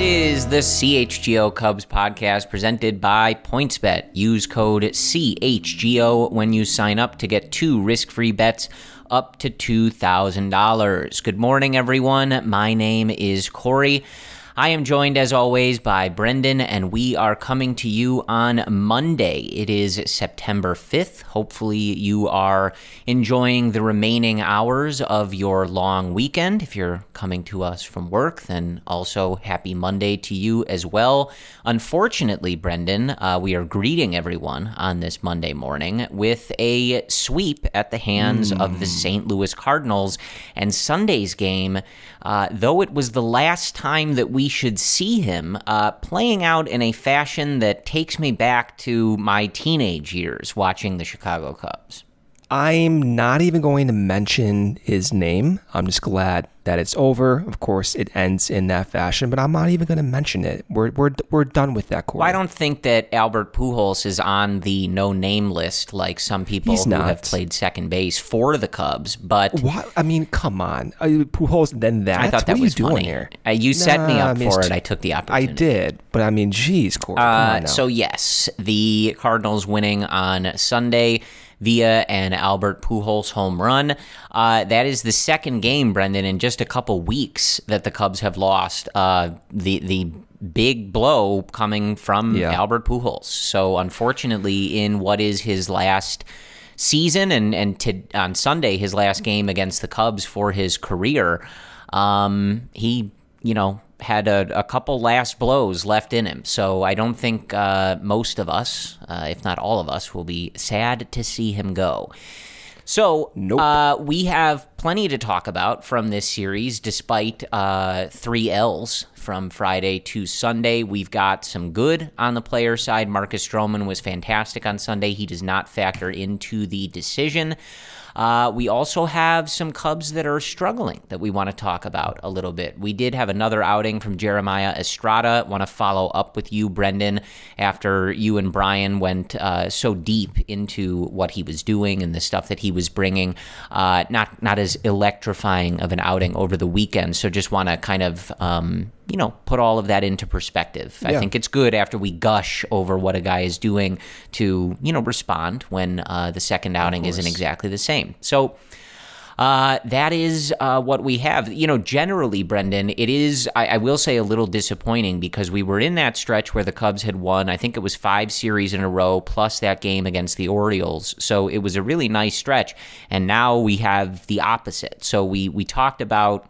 Is the CHGO Cubs podcast presented by PointsBet. Use code CHGO when you sign up to get two risk-free bets up to $2,000. Good morning, everyone. My name is Corey. I am joined, as always, by Brendan, and we are coming to you on Monday. It is September 5th. Hopefully, you are enjoying the remaining hours of your long weekend. If you're coming to us from work, then also happy Monday to you as well. Unfortunately, Brendan, uh, we are greeting everyone on this Monday morning with a sweep at the hands mm. of the St. Louis Cardinals. And Sunday's game, uh, though it was the last time that we should see him uh, playing out in a fashion that takes me back to my teenage years watching the Chicago Cubs. I'm not even going to mention his name. I'm just glad that it's over. Of course, it ends in that fashion, but I'm not even going to mention it. We're, we're, we're done with that. Corey. Well, I don't think that Albert Pujols is on the no name list like some people He's who not. have played second base for the Cubs. But what? I mean, come on, uh, Pujols. Then that. I thought that what was you funny. doing here? Uh, you set me up I mean, for it. I took the opportunity. I did, but I mean, geez, Corey. Uh, so yes, the Cardinals winning on Sunday via an Albert Pujols home run. Uh, that is the second game, Brendan, in just a couple weeks that the Cubs have lost. Uh, the the big blow coming from Yeah. Albert Pujols. So unfortunately, in what is his last season and and to, on Sunday his last game against the Cubs for his career, um, he you know had a, a couple last blows left in him. So I don't think uh, most of us, uh, if not all of us, will be sad to see him go. So Nope. uh, we have plenty to talk about from this series, despite uh, three L's from Friday to Sunday. We've got some good on the player side. Marcus Stroman was fantastic on Sunday. He does not factor into the decision. Uh, we also have some Cubs that are struggling that we want to talk about a little bit. We did have another outing from Jeremiah Estrada. Want to follow up with you, Brendan, after you and Brian went uh, so deep into what he was doing and the stuff that he was bringing. Uh, not not as electrifying of an outing over the weekend. So just want to kind of. Um, you know, put all of that into perspective. I think it's good after we gush over what a guy is doing to, you know, respond when uh, the second outing isn't exactly the same. So, uh, that is uh, what we have. You know, generally, Brendan, it is, I, I will say, a little disappointing because we were in that stretch where the Cubs had won, I think it was five series in a row, plus that game against the Orioles. So it was a really nice stretch. And now we have the opposite. So we, we talked about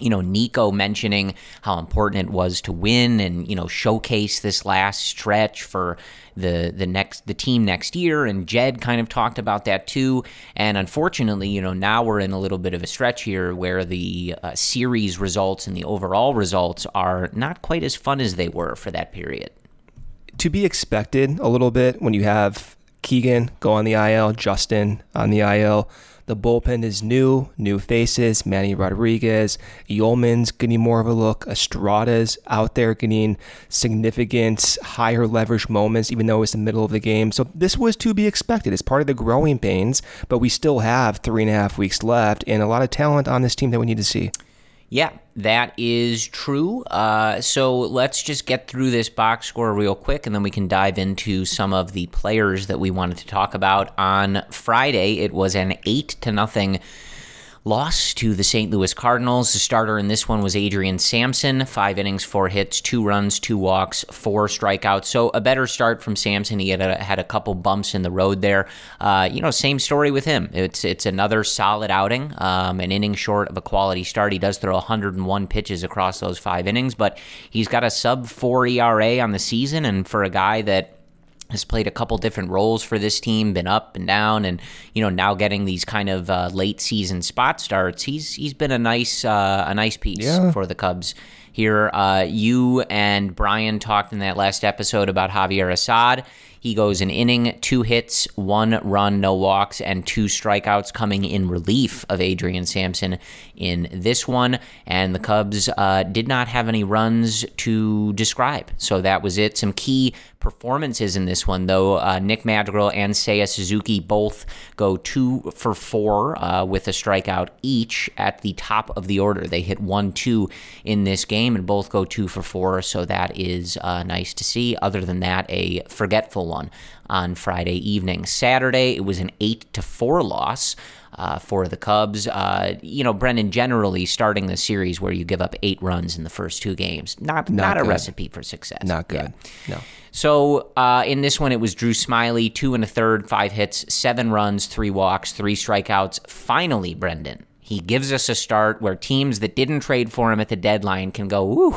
you know, Nico mentioning how important it was to win and you know showcase this last stretch for the the next the team next year, and Jed kind of talked about that too. And unfortunately, you know, now we're in a little bit of a stretch here where the uh, series results and the overall results are not quite as fun as they were for that period. to be expected a little bit when you have Keegan go on the IL, Justin on the IL. The bullpen is new, new faces. Manny Rodriguez, Uelmen's getting more of a look. Estrada's out there getting significant higher leverage moments, even though it's the middle of the game. So this was to be expected. It's part of the growing pains, but we still have three and a half weeks left and a lot of talent on this team that we need to see. Yeah, that is true. Uh, so let's just get through this box score real quick, and then we can dive into some of the players that we wanted to talk about. On Friday, it was an eight to nothing loss to the St. Louis Cardinals. The starter in this one was Adrian Sampson. Five innings, four hits, two runs, two walks, four strikeouts. So a better start from Sampson. He had a, had a couple bumps in the road there. Uh, you know, same story with him. It's it's another solid outing, um, an inning short of a quality start. He does throw 101 pitches across those five innings, but he's got a sub four ERA on the season, and for a guy that has played a couple different roles for this team, been up and down, and you know now getting these kind of uh, late season spot starts. He's he's been a nice uh, a nice piece Yeah. for the Cubs here. Uh, you and Brian talked in that last episode about Javier Assad. He goes an inning, two hits, one run, no walks, and two strikeouts coming in relief of Adrian Sampson in this one. And the Cubs uh, did not have any runs to describe. So that was it. Some key performances in this one, though. Uh, Nick Madrigal and Seiya Suzuki both go two for four uh, with a strikeout each at the top of the order. They hit one, two in this game and both go two for four. So that is uh, nice to see. Other than that, a forgetful one on Friday evening. Saturday, it was an eight to four loss. Uh, for the Cubs, uh, you know, Brendan generally starting the series where you give up eight runs in the first two games, not not, a recipe for success. Not Yeah. good. No. So uh, in this one, it was Drew Smyly, two and a third, five hits, seven runs, three walks, three strikeouts. Finally, Brendan, he gives us a start where teams that didn't trade for him at the deadline can go, ooh,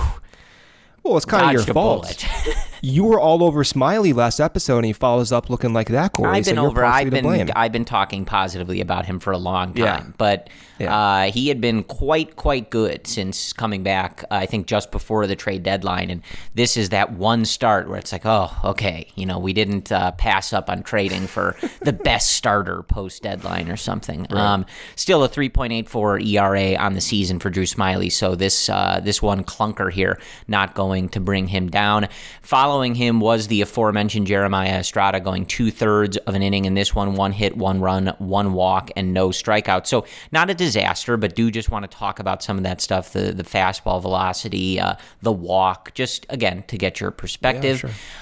Well, it's kind of your fault. You were all over Smyly last episode, and he follows up looking like that, Corey. I've been so over. I've been. I've been talking positively about him for a long time, Yeah. but Yeah. uh, he had been quite, quite good since coming back. uh, I think just before the trade deadline, and this is that one start where it's like, oh, okay, you know, we didn't uh, pass up on trading for the best starter post deadline or something. Um, still a 3.84 ERA on the season for Drew Smyly, so this uh, this one clunker here not going to bring him down. Following him was the aforementioned Jeremiah Estrada going two thirds of an inning in this one, one hit, one run, one walk, and no strikeout. So not a disaster, but do just want to talk about some of that stuff the the fastball velocity, uh, the walk, just again to get your perspective.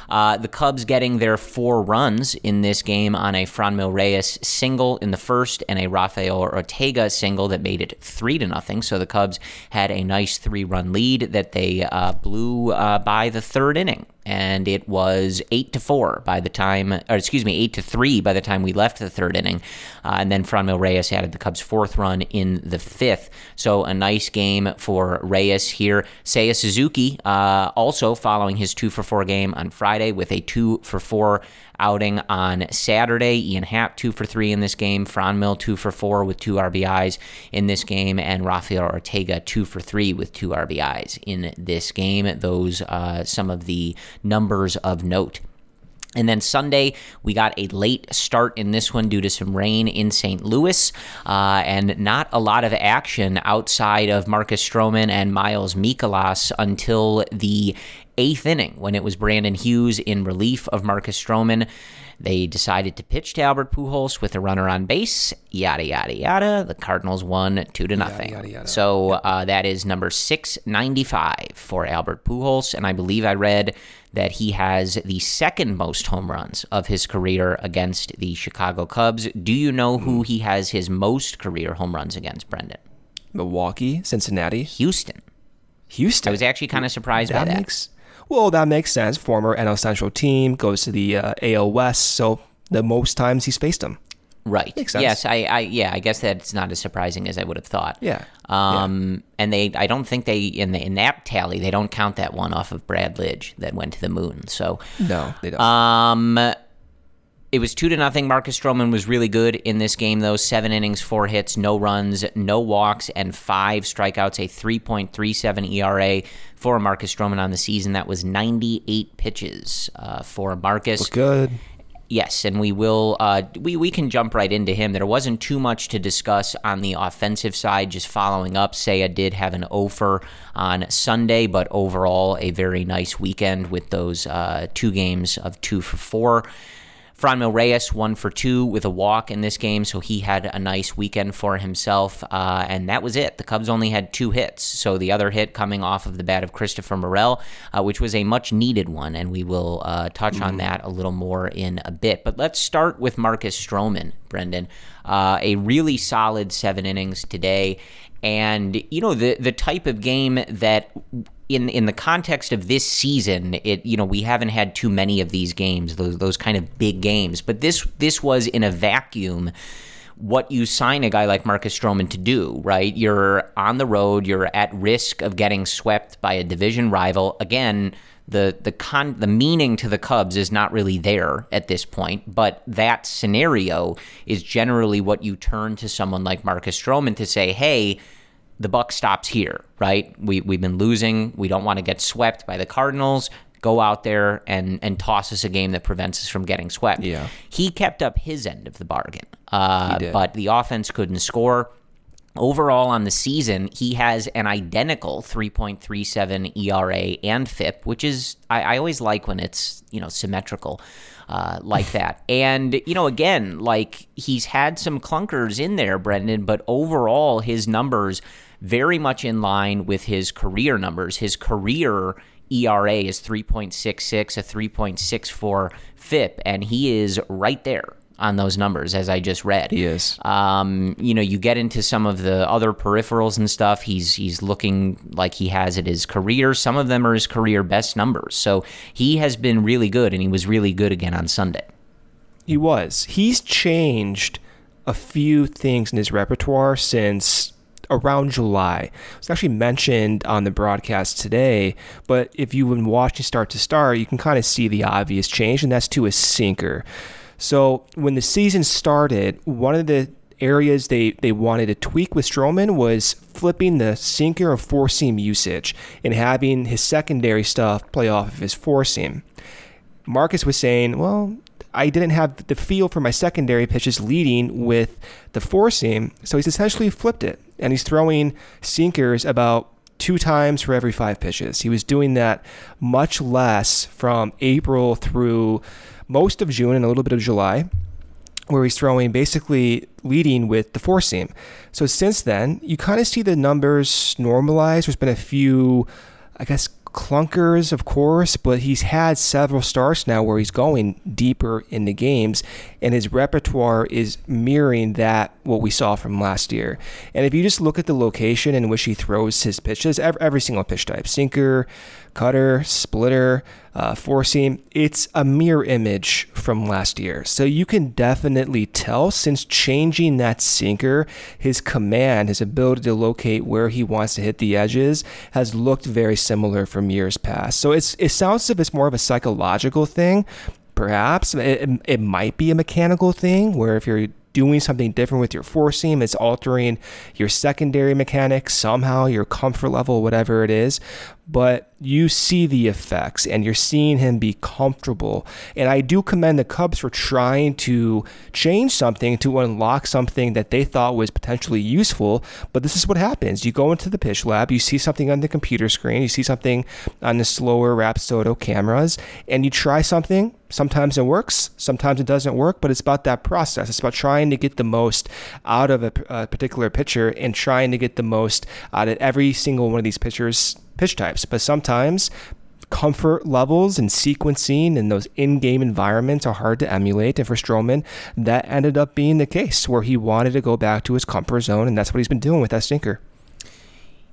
uh, the Cubs getting their four runs in this game on a Franmil Reyes single in the first and a Rafael Ortega single that made it three to nothing. So the Cubs had a nice three run lead that they uh, blew uh, by the third inning and it was eight to four by the time, or excuse me, eight to three by the time we left the third inning. Uh, and then Franmil Reyes added the Cubs' fourth run in the fifth. So a nice game for Reyes here. Seiya Suzuki uh, also following his two for four game on Friday with a two for four outing on Saturday. Ian Happ two for three in this game. Franmil two for four with two RBIs in this game, and Rafael Ortega two for three with two RBIs in this game. Those uh, some of the numbers of note. And then Sunday, we got a late start in this one due to some rain in St. Louis, uh, and not a lot of action outside of Marcus Stroman and Miles Mikolas until the eighth inning when it was Brandon Hughes in relief of Marcus Stroman. They decided to pitch to Albert Pujols with a runner on base. Yada yada yada. The Cardinals won two to nothing. yada, yada. So uh, that is number six ninety five for Albert Pujols, and I believe I read that he has the second most home runs of his career against the Chicago Cubs. Do you know who he has his most career home runs against, Brendan? Milwaukee, Cincinnati, Houston. Houston. I was actually kind of surprised by that. makes well, that makes sense. Former NL Central team goes to the uh, AL West, so the most times he's faced him. Right. Makes sense. Yes, I, I yeah, I guess that's not as surprising as I would have thought. Yeah. Um, and they, I don't think they in the in that tally they don't count that one off of Brad Lidge that went to the moon. So, No, they don't. um, it was two to nothing. Marcus Stroman was really good in this game, though. Seven innings, four hits, no runs, no walks, and five strikeouts. A 3.37 ERA for Marcus Stroman on the season. That was 98 pitches uh, for Marcus. Good. Yes, and we will. Uh, we we can jump right into him. There wasn't too much to discuss on the offensive side. Just following up, Seiya did have an offer on Sunday, but overall a very nice weekend with those uh, two games of two for four. Franmil Reyes one for two with a walk in this game, so he had a nice weekend for himself, uh, and that was it. The Cubs only had two hits, so the other hit coming off of the bat of Christopher Morel, uh, which was a much needed one, and we will uh, touch mm. on that a little more in a bit. But let's start with Marcus Stroman, Brendan. Uh, a really solid seven innings today, and you know the the type of game that in in the context of this season, it you know we haven't had too many of these games, those those kind of big games. But this this was in a vacuum what you sign a guy like Marcus Stroman to do, right? You're on the road, you're at risk of getting swept by a division rival. Again, the the con the meaning to the Cubs is not really there at this point, but that scenario is generally what you turn to someone like Marcus Stroman to say, "Hey, the buck stops here, right? We we've been losing. We don't want to get swept by the Cardinals. Go out there and and toss us a game that prevents us from getting swept. Yeah. He kept up his end of the bargain, uh, but the offense couldn't score. Overall on the season, he has an identical 3.37 ERA and FIP, which is I, I always like when it's you know symmetrical uh, like that. And, you know, again, like he's had some clunkers in there, Brendan, but overall, his numbers very much in line with his career numbers. His career ERA is 3.66, a 3.64 FIP, and he is right there on those numbers, as I just read. He is. Um, you know, you get into some of the other peripherals and stuff. He's he's looking like he has it his career. Some of them are his career best numbers. So he has been really good, and he was really good again on Sunday. He was. He's changed a few things in his repertoire since around July. It was actually mentioned on the broadcast today, but if you've been watching start to start, you can kind of see the obvious change, and that's to a sinker. So when the season started, one of the areas they, they wanted to tweak with Stroman was flipping the sinker of four seam usage and having his secondary stuff play off of his four seam. Marcus was saying, well, I didn't have the feel for my secondary pitches leading with the four seam, so he's essentially flipped it and he's throwing sinkers about two times for every five pitches. He was doing that much less from April through most of June and a little bit of July, where he's throwing basically leading with the four seam. So since then, you kind of see the numbers normalize. There's been a few, I guess, clunkers, of course, but he's had several starts now where he's going deeper in the games, and his repertoire is mirroring that what we saw from last year. And if you just look at the location in which he throws his pitches, every, every single pitch type, sinker, cutter, splitter, uh, four seam. It's a mirror image from last year. So you can definitely tell since changing that sinker, his command, his ability to locate where he wants to hit the edges has looked very similar from years past. So it's it sounds as if it's more of a psychological thing. Perhaps it, it might be a mechanical thing where if you're doing something different with your four seam. It's altering your secondary mechanics somehow, your comfort level, whatever it is. But you see the effects and you're seeing him be comfortable. And I do commend the Cubs for trying to change something to unlock something that they thought was potentially useful. But this is what happens you go into the pitch lab, you see something on the computer screen, you see something on the slower Rapsodo cameras, and you try something sometimes it works, sometimes it doesn't work, but it's about that process. It's about trying to get the most out of a, a particular pitcher and trying to get the most out of every single one of these pitchers pitch types. But sometimes comfort levels and sequencing and those in-game environments are hard to emulate. And for Stroman, that ended up being the case where he wanted to go back to his comfort zone, and that's what he's been doing with that sinker.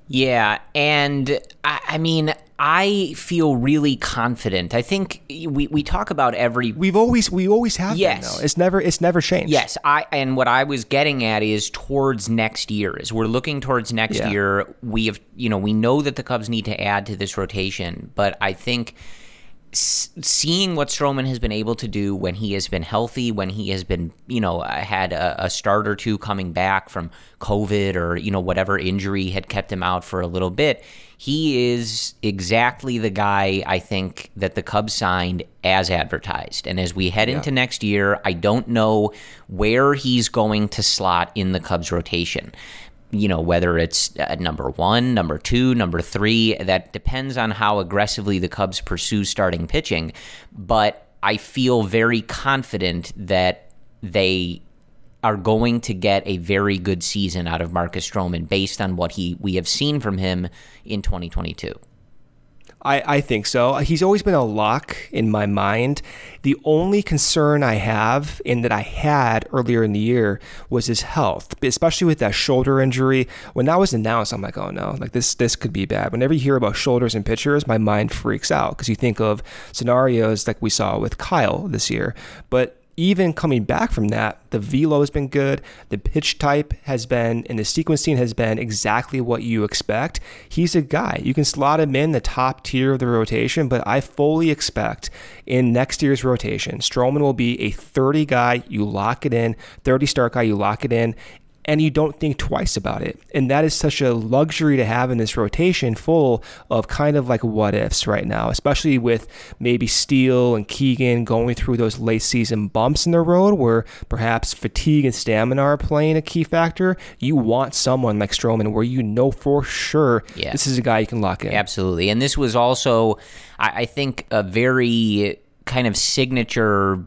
Yeah, and I, I mean, I feel really confident. I think we, we talk about every we've always we always have yes. Been, it's never it's never changed. Yes, I and what I was getting at is towards next year. As we're looking towards next yeah. year, we have you know we know that the Cubs need to add to this rotation, but I think seeing what Stroman has been able to do when he has been healthy, when he has been, you know, uh, had a, a, start or two coming back from COVID or, you know, whatever injury had kept him out for a little bit, he is exactly the guy I think that the Cubs signed as advertised. And as we head yeah. into next year, I don't know where he's going to slot in the Cubs rotation you know, whether it's uh, number one, number two, number three, that depends on how aggressively the Cubs pursue starting pitching. But I feel very confident that they are going to get a very good season out of Marcus Stroman based on what he we have seen from him in 2022. I, I think so. He's always been a lock in my mind. The only concern I have, and that I had earlier in the year, was his health, especially with that shoulder injury. When that was announced, I'm like, oh no, like this this could be bad. Whenever you hear about shoulders and pitchers, my mind freaks out because you think of scenarios like we saw with Kyle this year. But even coming back from that, the velo has been good. The pitch type has been, and the sequencing has been exactly what you expect. He's a guy. You can slot him in the top tier of the rotation, but I fully expect in next year's rotation, Stroman will be a 30 guy. You lock it in, 30 start guy, you lock it in and you don't think twice about it. And that is such a luxury to have in this rotation full of kind of like what ifs right now, especially with maybe Steele and Keegan going through those late season bumps in the road where perhaps fatigue and stamina are playing a key factor. You want someone like Stroman where you know for sure yeah. this is a guy you can lock in. Absolutely. And this was also, I think, a very kind of signature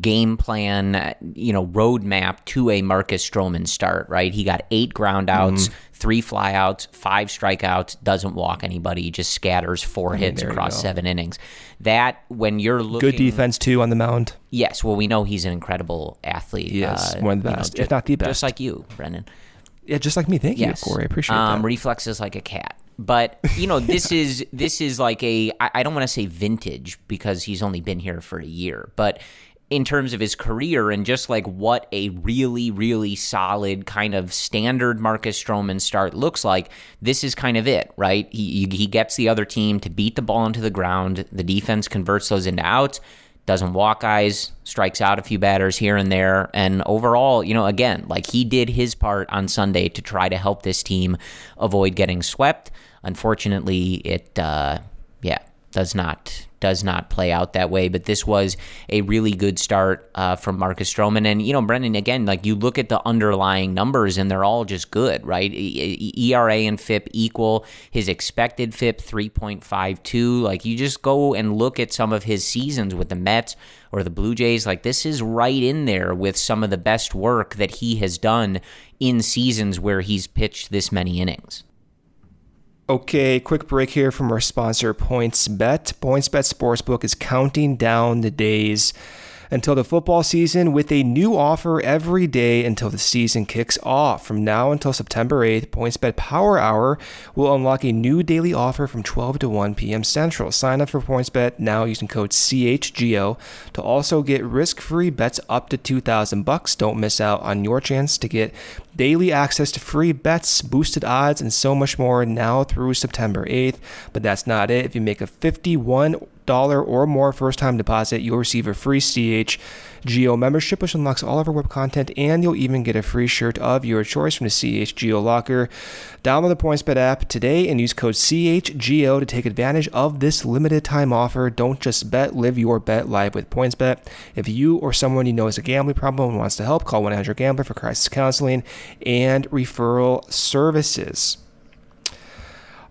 game plan, you know, roadmap to a Marcus Stroman start, right? He got eight groundouts, mm-hmm. three flyouts, five strikeouts, doesn't walk anybody, just scatters four I hits across seven innings. That, when you're looking. Good defense, too, on the mound. Yes. Well, we know he's an incredible athlete. Yes, uh, one of the best, know, if not the best. Just like you, Brendan. Yeah, just like me. Thank yes. you, Corey. I appreciate um, that. Reflexes like a cat but you know this is this is like a I don't want to say vintage because he's only been here for a year but in terms of his career and just like what a really, really solid kind of standard Marcus Stroman start looks like, this is kind of it, right? He, he gets the other team to beat the ball into the ground. The defense converts those into outs, doesn't walk guys, strikes out a few batters here and there. And overall, you know, again, like he did his part on Sunday to try to help this team avoid getting swept. Unfortunately, it, uh, yeah, does not does not play out that way. But this was a really good start uh, from Marcus Stroman. And, you know, Brendan, again, like you look at the underlying numbers and they're all just good, right? ERA and FIP equal. His expected FIP 3.52. Like you just go and look at some of his seasons with the Mets or the Blue Jays. Like this is right in there with some of the best work that he has done in seasons where he's pitched this many innings. Okay, quick break here from our sponsor, PointsBet. PointsBet Sportsbook is counting down the days until the football season with a new offer every day until the season kicks off. From now until September 8th, PointsBet Power Hour will unlock a new daily offer from 12 to 1 p.m. Central. Sign up for PointsBet now using code CHGO to also get risk-free bets up to 2000 bucks. Don't miss out on your chance to get daily access to free bets, boosted odds, and so much more now through September 8th. But that's not it. If you make a 51 dollar or more first time deposit, you'll receive a free CHGO membership, which unlocks all of our web content, and you'll even get a free shirt of your choice from the CHGO locker. Download the PointsBet app today and use code CHGO to take advantage of this limited time offer. Don't just bet, live your bet live with PointsBet. If you or someone you know has a gambling problem and wants to help, call 1 800 Gambler for crisis counseling and referral services.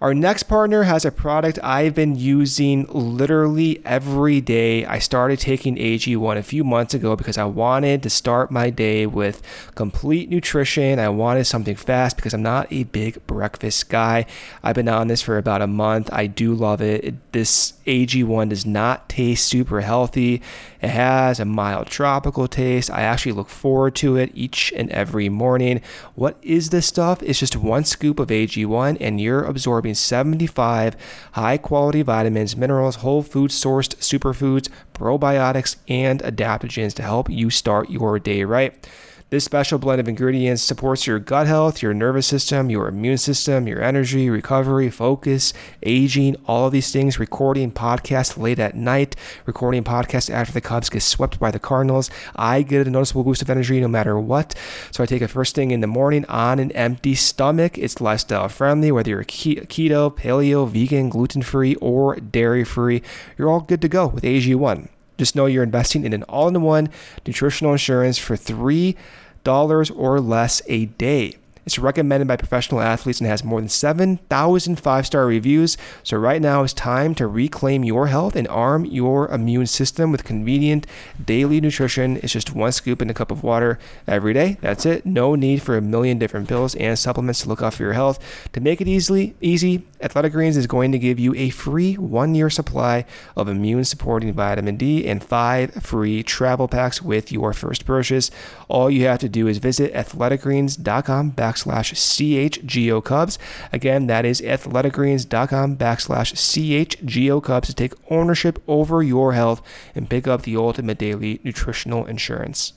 Our next partner has a product I've been using literally every day. I started taking AG1 a few months ago because I wanted to start my day with complete nutrition. I wanted something fast because I'm not a big breakfast guy. I've been on this for about a month. I do love it. This AG1 does not taste super healthy. It has a mild tropical taste. I actually look forward to it each and every morning. What is this stuff? It's just one scoop of AG1 and you're absorbing 75 high quality vitamins, minerals, whole food sourced superfoods, probiotics, and adaptogens to help you start your day right. This special blend of ingredients supports your gut health, your nervous system, your immune system, your energy, recovery, focus, aging, all of these things. Recording podcasts late at night, recording podcasts after the Cubs get swept by the Cardinals. I get a noticeable boost of energy no matter what. So I take it first thing in the morning on an empty stomach. It's lifestyle friendly, whether you're keto, paleo, vegan, gluten free, or dairy free. You're all good to go with AG1. Just know you're investing in an all in one nutritional insurance for three dollars or less a day. It's recommended by professional athletes and has more than 7,000 five star reviews. So, right now is time to reclaim your health and arm your immune system with convenient daily nutrition. It's just one scoop in a cup of water every day. That's it. No need for a million different pills and supplements to look out for your health. To make it easily easy, Athletic Greens is going to give you a free one year supply of immune supporting vitamin D and five free travel packs with your first purchase. All you have to do is visit athleticgreens.com backslash CHGO Cubs. Again, that is athleticgreens.com backslash CHGO Cubs to take ownership over your health and pick up the ultimate daily nutritional insurance.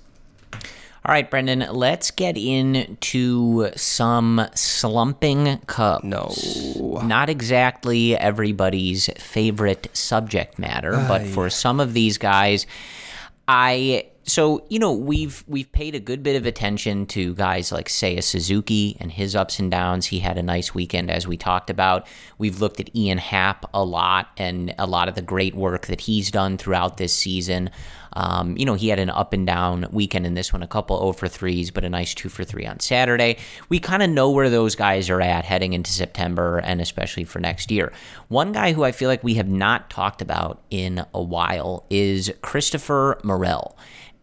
All right, Brendan, let's get into some slumping Cubs. No. Not exactly everybody's favorite subject matter, but for some of these guys, I so you know we've we've paid a good bit of attention to guys like Seiya Suzuki and his ups and downs. He had a nice weekend as we talked about. We've looked at Ian Happ a lot and a lot of the great work that he's done throughout this season. Um, you know, he had an up and down weekend in this one, a couple 0 for 3s, but a nice 2 for 3 on Saturday. We kind of know where those guys are at heading into September and especially for next year. One guy who I feel like we have not talked about in a while is Christopher Morel.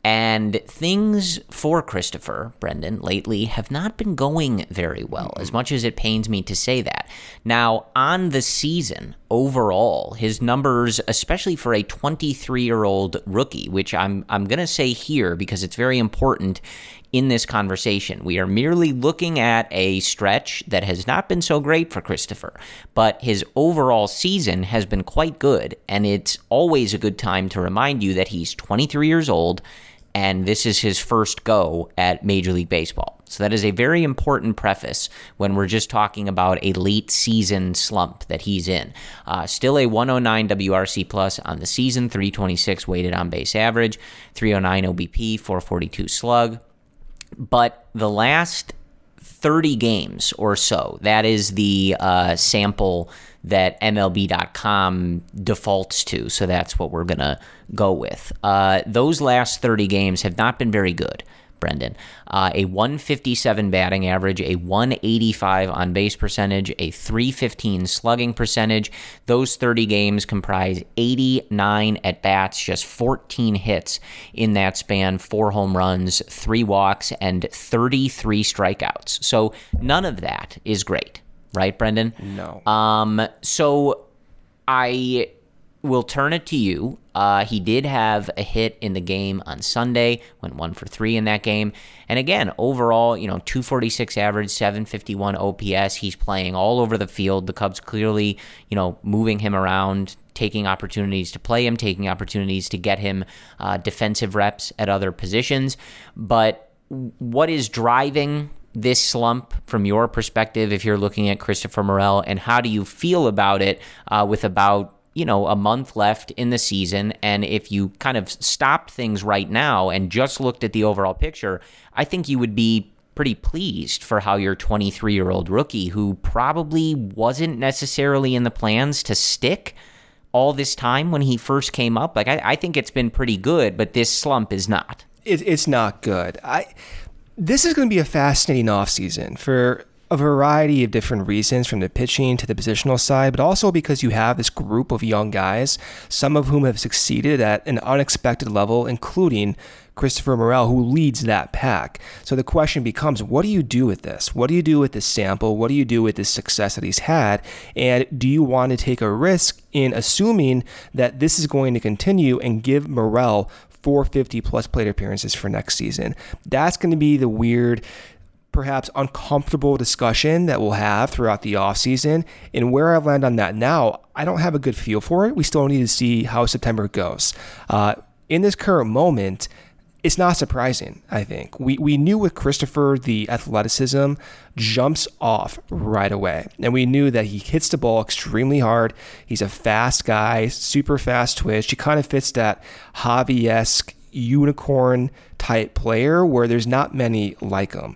And things for Christopher, Brendan, lately have not been going very well, as much as it pains me to say that. Now, on the season overall, his numbers, especially for a 23 year old rookie, which I'm, I'm going to say here because it's very important in this conversation. We are merely looking at a stretch that has not been so great for Christopher, but his overall season has been quite good. And it's always a good time to remind you that he's 23 years old and this is his first go at Major League Baseball. So that is a very important preface when we're just talking about a late season slump that he's in. Uh, still a 109 WRC plus on the season, 326 weighted on base average, 309 OBP, 442 slug. But the last 30 games or so, that is the uh, sample that MLB.com defaults to. So that's what we're going to go with. Uh, those last 30 games have not been very good. Brendan. Uh, a 157 batting average, a 185 on base percentage, a 315 slugging percentage. Those 30 games comprise 89 at bats, just 14 hits in that span, four home runs, three walks, and 33 strikeouts. So none of that is great right, Brendan? No. Um, so I will turn it to you. Uh, he did have a hit in the game on Sunday, went one for three in that game. And again, overall, you know, 246 average, 751 OPS. He's playing all over the field. The Cubs clearly, you know, moving him around, taking opportunities to play him, taking opportunities to get him uh, defensive reps at other positions. But what is driving this slump from your perspective if you're looking at Christopher Morel, and how do you feel about it uh, with about you know a month left in the season? And if you kind of stopped things right now and just looked at the overall picture i think you would be pretty pleased for how your 23 year old rookie who probably wasn't necessarily in the plans to stick all this time when he first came up like i, I think it's been pretty good but this slump is not. It, it's not good. I this is going to be a fascinating offseason for a variety of different reasons from the pitching to the positional side, but also because you have this group of young guys, some of whom have succeeded at an unexpected level, including Christopher Morel, who leads that pack. So the question becomes what do you do with this? What do you do with this sample? What do you do with this success that he's had? And do you want to take a risk in assuming that this is going to continue and give Morel 450 plus plate appearances for next season. That's going to be the weird perhaps uncomfortable discussion that we'll have throughout the offseason. And where I land on that now, I don't have a good feel for it. We still need to see how September goes. Uh, in this current moment, it's not surprising, I think. We, we knew with Christopher, the athleticism jumps off right away. And we knew that he hits the ball extremely hard. He's a fast guy, super fast twitch. He kind of fits that Javy esque unicorn type player where there's not many like him.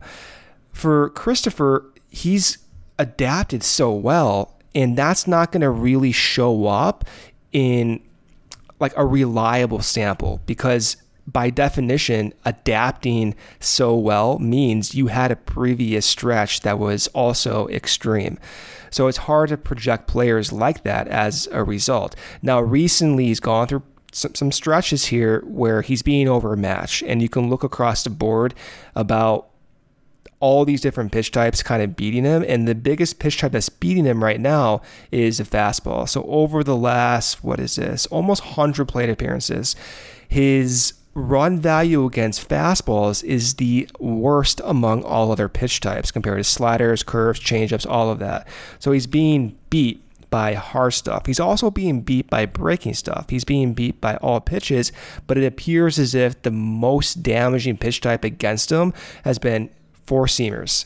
For Christopher, he's adapted so well, and that's not going to really show up in like a reliable sample because by definition, adapting so well means you had a previous stretch that was also extreme. So it's hard to project players like that as a result. Now, recently he's gone through some, some stretches here where he's being overmatched, and you can look across the board about all these different pitch types kind of beating him. And the biggest pitch type that's beating him right now is the fastball. So over the last, what is this, almost 100 plate appearances, his run value against fastballs is the worst among all other pitch types compared to sliders, curves, changeups, all of that. So he's being beat by hard stuff. He's also being beat by breaking stuff. He's being beat by all pitches, but it appears as if the most damaging pitch type against him has been four seamers.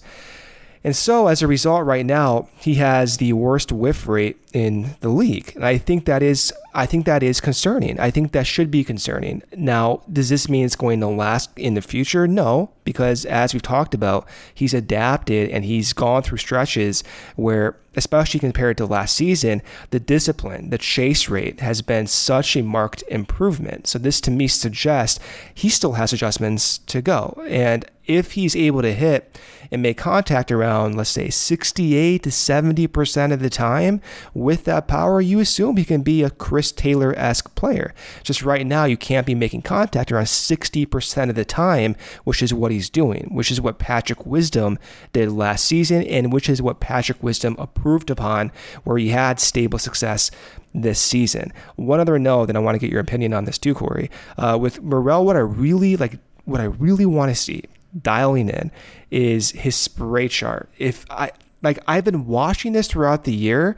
And so, as a result, right now he has the worst whiff rate in the league, and I think that is I think that is concerning. I think that should be concerning. Now, does this mean it's going to last in the future? No, because as we've talked about, he's adapted and he's gone through stretches where, especially compared to last season, the discipline, the chase rate has been such a marked improvement. So this to me suggests he still has adjustments to go, and if he's able to hit and make contact around, let's say, 68 to 70% of the time with that power, you assume he can be a Chris Taylor esque player. Just right now, you can't be making contact around 60% of the time, which is what he's doing, which is what Patrick Wisdom did last season, and which is what Patrick Wisdom approved upon, where he had stable success this season. One other note that I want to get your opinion on this too, Corey. Uh, with Morel, what I really like, what I really want to see dialing in is his spray chart. If I like I've been watching this throughout the year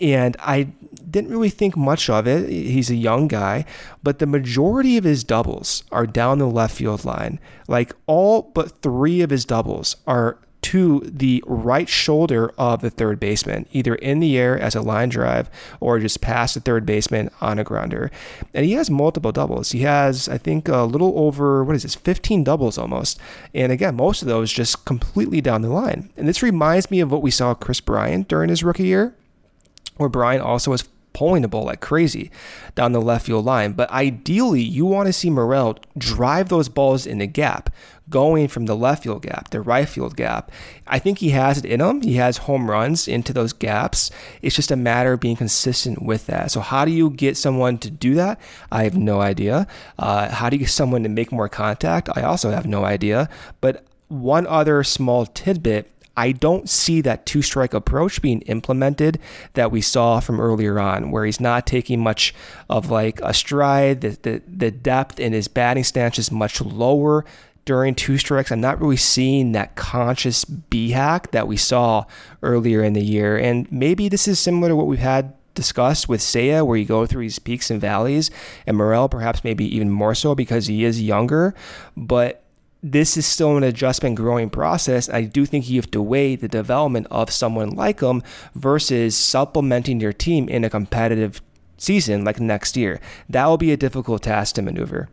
and I didn't really think much of it. He's a young guy, but the majority of his doubles are down the left field line. Like all but 3 of his doubles are to the right shoulder of the third baseman, either in the air as a line drive or just past the third baseman on a grounder. And he has multiple doubles. He has, I think, a little over, what is this, 15 doubles almost. And again, most of those just completely down the line. And this reminds me of what we saw Kris Bryant during his rookie year, where Bryant also was pulling the ball like crazy down the left field line. But ideally, you want to see Morel drive those balls in the gap, going from the left field gap, the right field gap. I think he has it in him. He has home runs into those gaps. It's just a matter of being consistent with that. So, how do you get someone to do that? I have no idea. Uh, how do you get someone to make more contact? I also have no idea. But one other small tidbit I don't see that two strike approach being implemented that we saw from earlier on, where he's not taking much of like a stride. The, the, the depth in his batting stance is much lower during two strikes. I'm not really seeing that conscious B hack that we saw earlier in the year. And maybe this is similar to what we've had discussed with Seiya, where you go through these peaks and valleys, and Morel perhaps maybe even more so because he is younger. But this is still an adjustment growing process. I do think you have to weigh the development of someone like him versus supplementing your team in a competitive season like next year. That will be a difficult task to maneuver.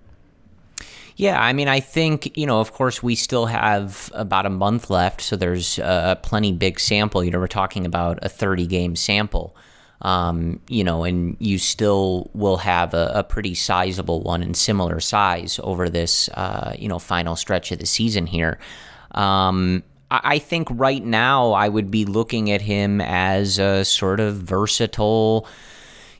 Yeah, I mean, I think, you know, of course, we still have about a month left, so there's a plenty big sample. You know, we're talking about a 30 game sample um, you know, and you still will have a, a, pretty sizable one in similar size over this, uh, you know, final stretch of the season here. Um, I, I think right now I would be looking at him as a sort of versatile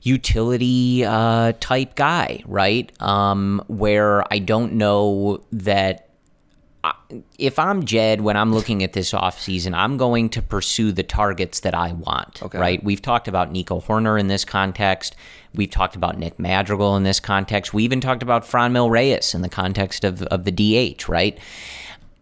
utility uh, type guy, right? Um, where I don't know that if I'm Jed, when I'm looking at this offseason, I'm going to pursue the targets that I want, okay. right? We've talked about Nico Hoerner in this context. We've talked about Nick Madrigal in this context. We even talked about Franmil Reyes in the context of, of the DH, right?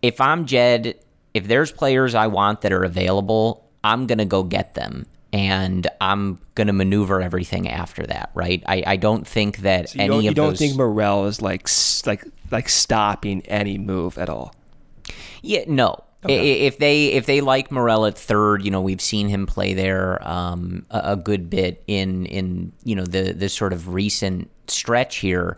If I'm Jed, if there's players I want that are available, I'm going to go get them. And I'm going to maneuver everything after that, right? I, I don't think that so any don't, of you don't those... think Morel is like like like stopping any move at all. Yeah, no. Okay. If they if they like Morel at third, you know we've seen him play there um, a, a, good bit in in you know the this sort of recent stretch here.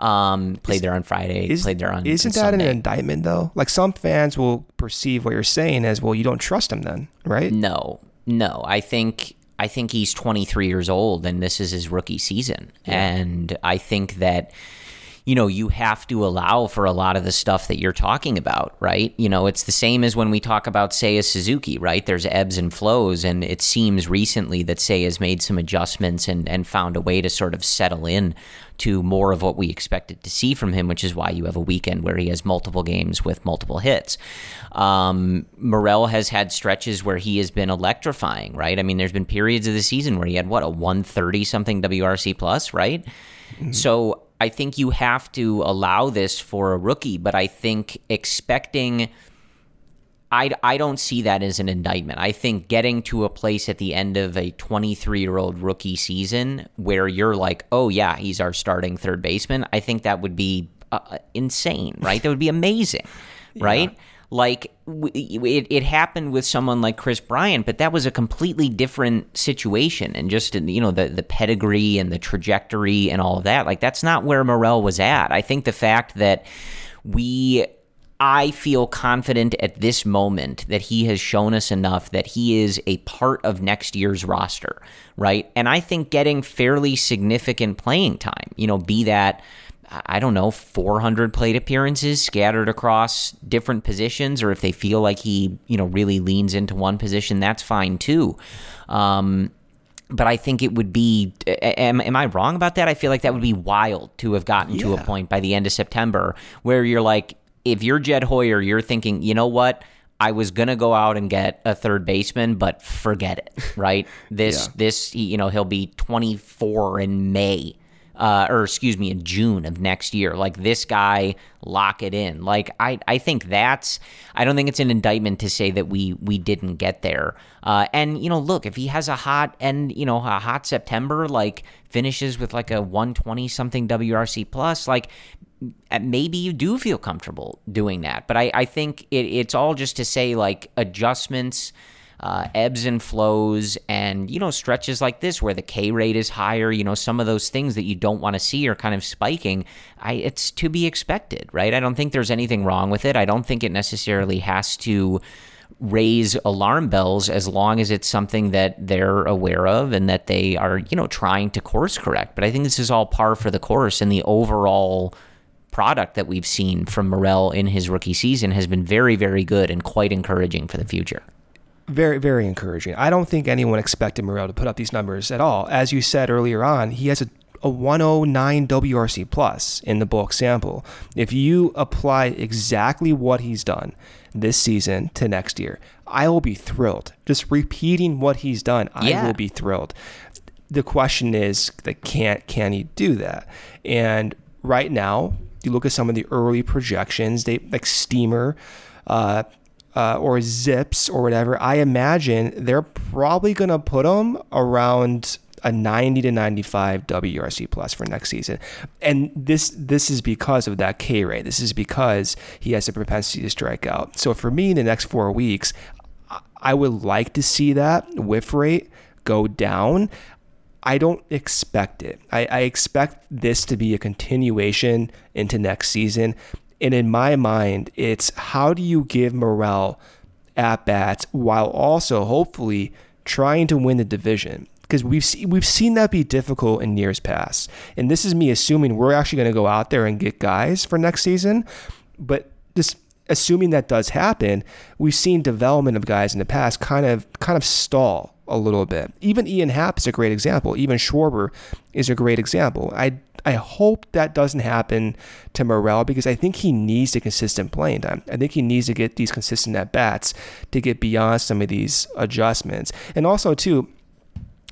Um, played is, there on Friday. Is, played there on. Isn't that Sunday. an indictment though? Like some fans will perceive what you're saying as well. You don't trust him then, right? No, no. I think I think he's 23 years old and this is his rookie season, yeah. and I think that you know, you have to allow for a lot of the stuff that you're talking about, right? You know, it's the same as when we talk about Seiya Suzuki, right? There's ebbs and flows, and it seems recently that Seiya has made some adjustments and, and found a way to sort of settle in to more of what we expected to see from him, which is why you have a weekend where he has multiple games with multiple hits. Um, Morel has had stretches where he has been electrifying, right? I mean, there's been periods of the season where he had what a 130 something WRC plus, right? Mm-hmm. So I think you have to allow this for a rookie, but I think expecting. I, I don't see that as an indictment. I think getting to a place at the end of a 23 year old rookie season where you're like, oh, yeah, he's our starting third baseman, I think that would be uh, insane, right? that would be amazing, right? Like it, it happened with someone like Kris Bryant, but that was a completely different situation, and just you know the the pedigree and the trajectory and all of that. Like that's not where Morel was at. I think the fact that we I feel confident at this moment that he has shown us enough that he is a part of next year's roster, right? And I think getting fairly significant playing time, you know, be that I don't know, 400 plate appearances scattered across different positions, or if they feel like he, you know, really leans into one position, that's fine too. Um, but I think it would be. Am, am I wrong about that? I feel like that would be wild to have gotten yeah. to a point by the end of September where you're like, if you're Jed Hoyer, you're thinking, you know what? I was gonna go out and get a third baseman, but forget it. Right? This, yeah. this, you know, he'll be 24 in May uh, or excuse me, in June of next year. Like this guy, lock it in. Like I, I think that's. I don't think it's an indictment to say that we we didn't get there. Uh, and you know, look, if he has a hot and you know a hot September, like finishes with like a 120 something WRC plus, like maybe you do feel comfortable doing that. But I, I think it, it's all just to say like adjustments uh, ebbs and flows, and you know stretches like this where the K rate is higher. You know some of those things that you don't want to see are kind of spiking. I, it's to be expected, right? I don't think there's anything wrong with it. I don't think it necessarily has to raise alarm bells as long as it's something that they're aware of and that they are, you know, trying to course correct. But I think this is all par for the course and the overall product that we've seen from Morel in his rookie season has been very, very good and quite encouraging for the future very, very encouraging. I don't think anyone expected Morel to put up these numbers at all. As you said earlier on, he has a, a 109 WRC plus in the bulk sample. If you apply exactly what he's done this season to next year, I will be thrilled. Just repeating what he's done, I yeah. will be thrilled. The question is, that can't can he do that? And right now, you look at some of the early projections. They like Steamer. Uh, uh, or ZiPS or whatever, I imagine they're probably going to put them around a 90 to 95 WRC plus for next season. And this this is because of that K rate. This is because he has a propensity to strike out. So for me in the next 4 weeks, I would like to see that whiff rate go down. I don't expect it. I, I expect this to be a continuation into next season. And in my mind, it's how do you give Morel at bats while also hopefully trying to win the division? Because we've see, we've seen that be difficult in years past. And this is me assuming we're actually going to go out there and get guys for next season. But assuming that does happen, we've seen development of guys in the past kind of kind of stall a little bit. Even Ian Happ is a great example. Even Schwarber is a great example. I I hope that doesn't happen to Morel because I think he needs the consistent playing time. I think he needs to get these consistent at bats to get beyond some of these adjustments. And also too,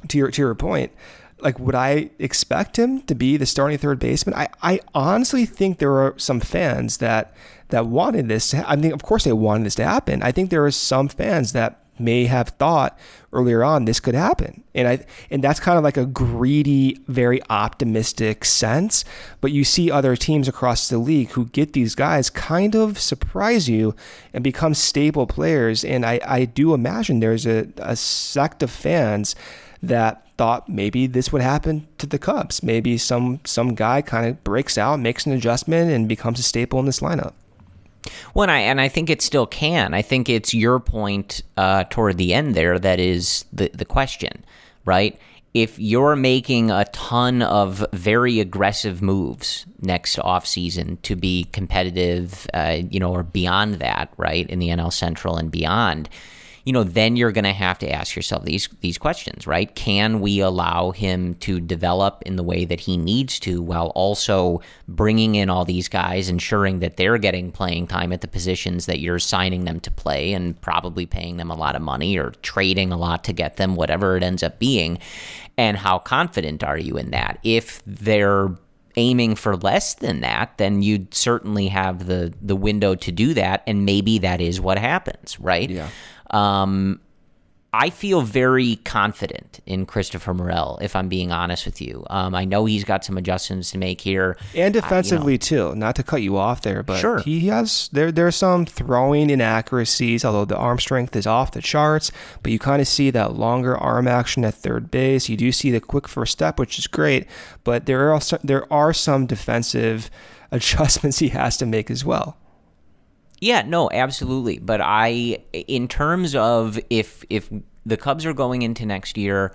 to your to your point, like would I expect him to be the starting third baseman? I, I honestly think there are some fans that that wanted this. I mean, of course they wanted this to happen. I think there are some fans that may have thought earlier on this could happen. And I and that's kind of like a greedy, very optimistic sense. But you see other teams across the league who get these guys kind of surprise you and become stable players. And I, I do imagine there's a, a sect of fans that thought maybe this would happen to the Cubs. Maybe some some guy kind of breaks out, makes an adjustment, and becomes a staple in this lineup. Well, and I, and I think it still can. I think it's your point uh, toward the end there that is the, the question, right? if you're making a ton of very aggressive moves next offseason to be competitive, uh, you know, or beyond that, right, in the NL Central and beyond, you know, then you're going to have to ask yourself these these questions, right? Can we allow him to develop in the way that he needs to, while also bringing in all these guys, ensuring that they're getting playing time at the positions that you're signing them to play, and probably paying them a lot of money or trading a lot to get them, whatever it ends up being. And how confident are you in that? If they're aiming for less than that, then you'd certainly have the the window to do that, and maybe that is what happens, right? Yeah. Um, I feel very confident in Christopher Morel, if I'm being honest with you. Um, I know he's got some adjustments to make here, and defensively you know, too. Not to cut you off there, but sure. he has there. There's some throwing inaccuracies, although the arm strength is off the charts. But you kind of see that longer arm action at third base. You do see the quick first step, which is great. But there are also, there are some defensive adjustments he has to make as well. Yeah, no, absolutely. But I, in terms of if if the Cubs are going into next year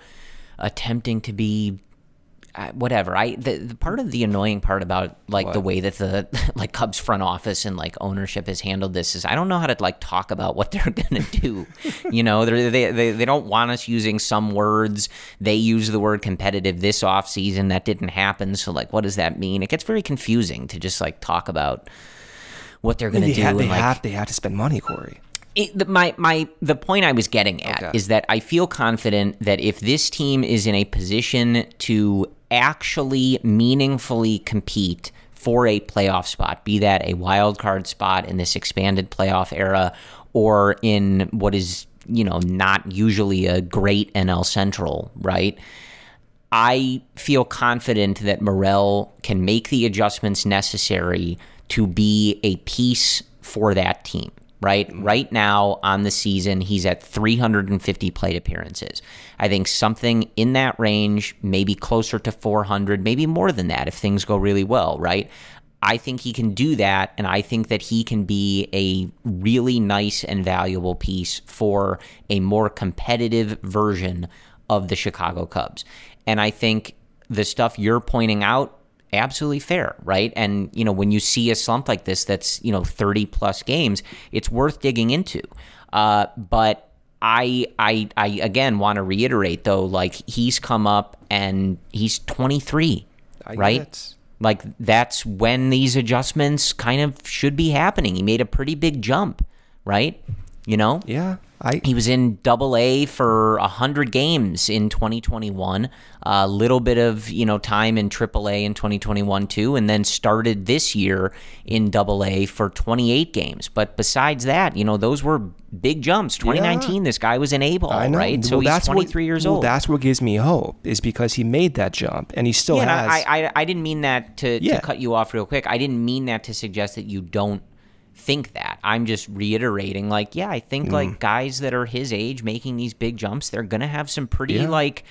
attempting to be uh, whatever. I the, the, part of the annoying part about like what? the way that the like Cubs front office and like ownership has handled this is I don't know how to like talk about what they're gonna do. you know, they they they don't want us using some words. They use the word competitive this off season. That didn't happen. So like, what does that mean? It gets very confusing to just like talk about what they're going to do. Have, they like, have they have to spend money, Corey. It, the, my my the point I was getting at okay. is that I feel confident that if this team is in a position to actually meaningfully compete for a playoff spot, be that a wild card spot in this expanded playoff era or in what is you know not usually a great NL Central, right? I feel confident that Morel can make the adjustments necessary to be a piece for that team, right? Mm-hmm. Right now on the season, he's at 350 plate appearances. I think something in that range, maybe closer to 400, maybe more than that if things go really well, right? I think he can do that, and I think that he can be a really nice and valuable piece for a more competitive version of the Chicago Cubs. And I think the stuff you're pointing out absolutely fair, right? And you know, when you see a slump like this, that's you know 30 plus games, it's worth digging into. Uh, but I, I, I again want to reiterate though, like he's come up and he's 23, I right? Like that's when these adjustments kind of should be happening. He made a pretty big jump, right? You know? Yeah. I, he was in Double A for hundred games in 2021. A little bit of you know time in Triple A in 2021 too, and then started this year in Double A for 28 games. But besides that, you know those were big jumps. 2019, yeah. this guy was an A ball, right? So well, he's 23 what, years well, old. That's what gives me hope is because he made that jump and he still yeah, has. I, I, I didn't mean that to, yeah. to cut you off real quick. I didn't mean that to suggest that you don't think that. I'm just reiterating, like, yeah, I think mm. like guys that are his age making these big jumps, they're gonna have some pretty yeah. like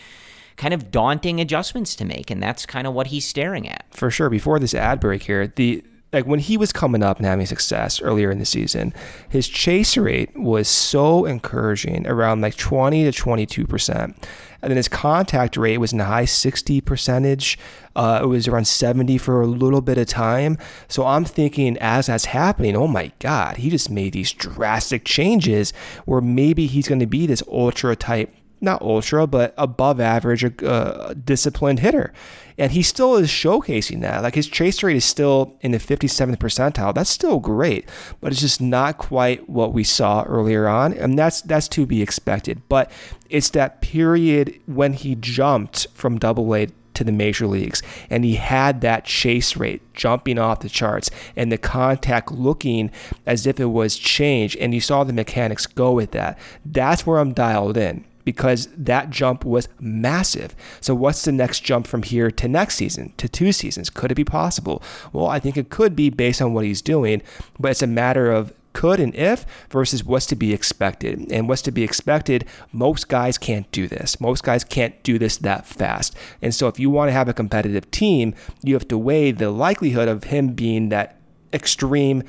kind of daunting adjustments to make, and that's kind of what he's staring at. For sure. Before this ad break here, the like when he was coming up and having success earlier in the season, his chase rate was so encouraging, around like 20 to 22 percent. And then his contact rate was in the high 60 percentage. Uh, it was around 70 for a little bit of time. So I'm thinking as that's happening, oh my God, he just made these drastic changes where maybe he's going to be this ultra type not ultra, but above average, uh, disciplined hitter. And he still is showcasing that. Like his chase rate is still in the 57th percentile. That's still great, but it's just not quite what we saw earlier on. And that's that's to be expected. But it's that period when he jumped from double A to the major leagues and he had that chase rate jumping off the charts and the contact looking as if it was changed and you saw the mechanics go with that that's where i'm dialed in because that jump was massive. So, what's the next jump from here to next season, to two seasons? Could it be possible? Well, I think it could be based on what he's doing, but it's a matter of could and if versus what's to be expected. And what's to be expected, most guys can't do this. Most guys can't do this that fast. And so, if you want to have a competitive team, you have to weigh the likelihood of him being that extreme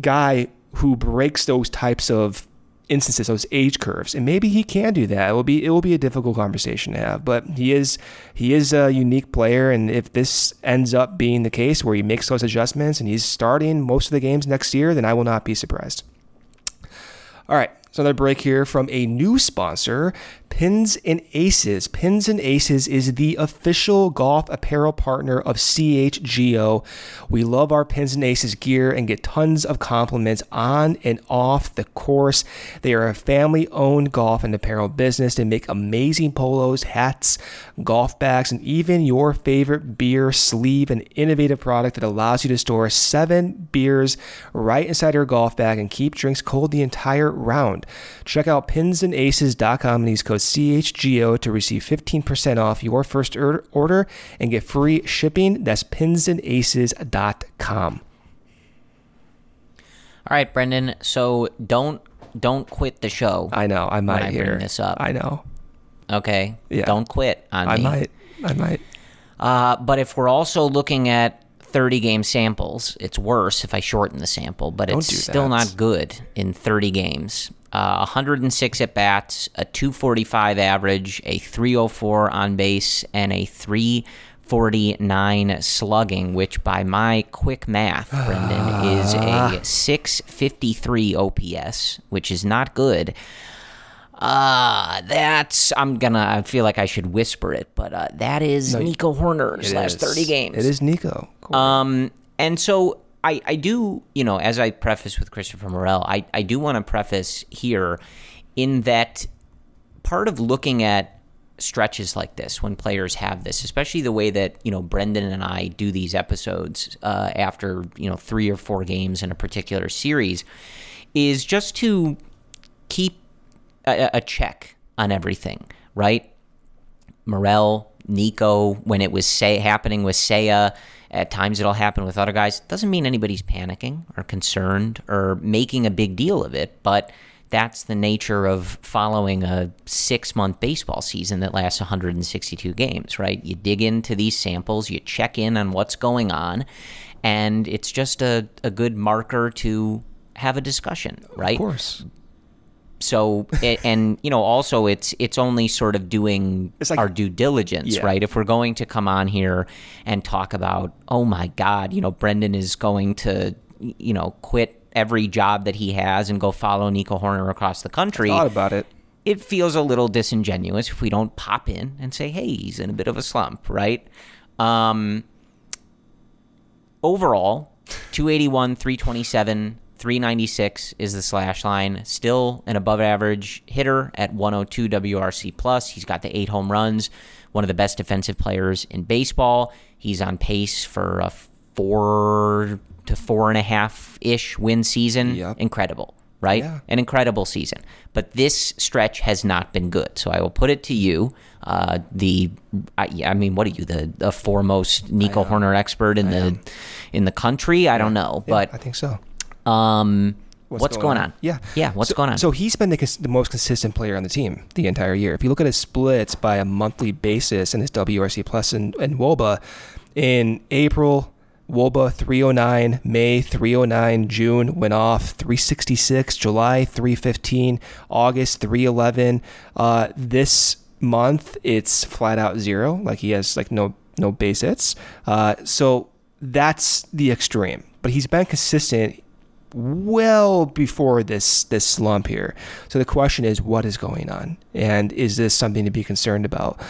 guy who breaks those types of instances, those age curves, and maybe he can do that. It will be it will be a difficult conversation to have, but he is he is a unique player, and if this ends up being the case where he makes those adjustments and he's starting most of the games next year, then I will not be surprised. All right, so another break here from a new sponsor, Pins and Aces. Pins and Aces is the official golf apparel partner of CHGO. We love our Pins and Aces gear and get tons of compliments on and off the course. They are a family owned golf and apparel business. They make amazing polos, hats, golf bags, and even your favorite beer sleeve, an innovative product that allows you to store seven beers right inside your golf bag and keep drinks cold the entire round. Check out pinsandaces.com and use code CHGO to receive 15% off your first order and get free shipping. That's pinsandaces.com. All right, Brendan. So don't don't quit the show. I know. I might I this up. I know. Okay. Yeah. Don't quit on I me. might. I might. Uh, but if we're also looking at 30 game samples, it's worse if I shorten the sample, but Don't it's still not good in 30 games. Uh, 106 at bats, a 245 average, a 304 on base, and a 349 slugging, which by my quick math, Brendan, is a 653 OPS, which is not good. Uh, that's I'm gonna. I feel like I should whisper it, but uh, that is Nico Hoerner's It last is. 30 games. It is Nico. Um, and so I, I do, you know, as I preface with Christopher Morel, I, I do want to preface here in that part of looking at stretches like this when players have this, especially the way that, you know, Brendan and I do these episodes uh, after, you know, three or four games in a particular series, is just to keep a, a check on everything, right? Morel, Nico, when it was say happening with Seiya, at times it'll happen with other guys. Doesn't mean anybody's panicking or concerned or making a big deal of it, but that's the nature of following a six month baseball season that lasts 162 games, right? You dig into these samples, you check in on what's going on, and it's just a, a good marker to have a discussion, right? Of course. So and you know also it's it's only sort of doing It's like- our due diligence Yeah. right if we're going to come on here and talk about oh my god you know brendan is going to you know quit every job that he has and go follow nico hoerner across the country Thought about it. it feels a little disingenuous if we don't pop in and say, hey, he's in a bit of a slump, right? Um, overall, 281, 327, 396 is the slash line. Still an above average hitter at 102 WRC plus. He's got the eight home runs, one of the best defensive players in baseball. He's on pace for a four to four and a half ish win season. Yep. Incredible, right? Yeah. an incredible season. But this stretch has not been good. So I will put it to you, uh, the I, I mean, what are you, the, the foremost Nico Hoerner expert in the in the country? I don't know, Yeah, I think so. Um, what's, going, on? Yeah. yeah, what's So- going on? So he's been the, cons- the most consistent player on the team the entire year. If you look at his splits by a monthly basis and his WRC plus and, and WOBA, in April, WOBA 309, May 309, June went off 366, July 315, August 311. Uh, this month it's flat out zero. Like he has like no no base hits. Uh, so that's the extreme. But he's been consistent well before this this slump here. So the question is, what is going on, and is this something to be concerned about?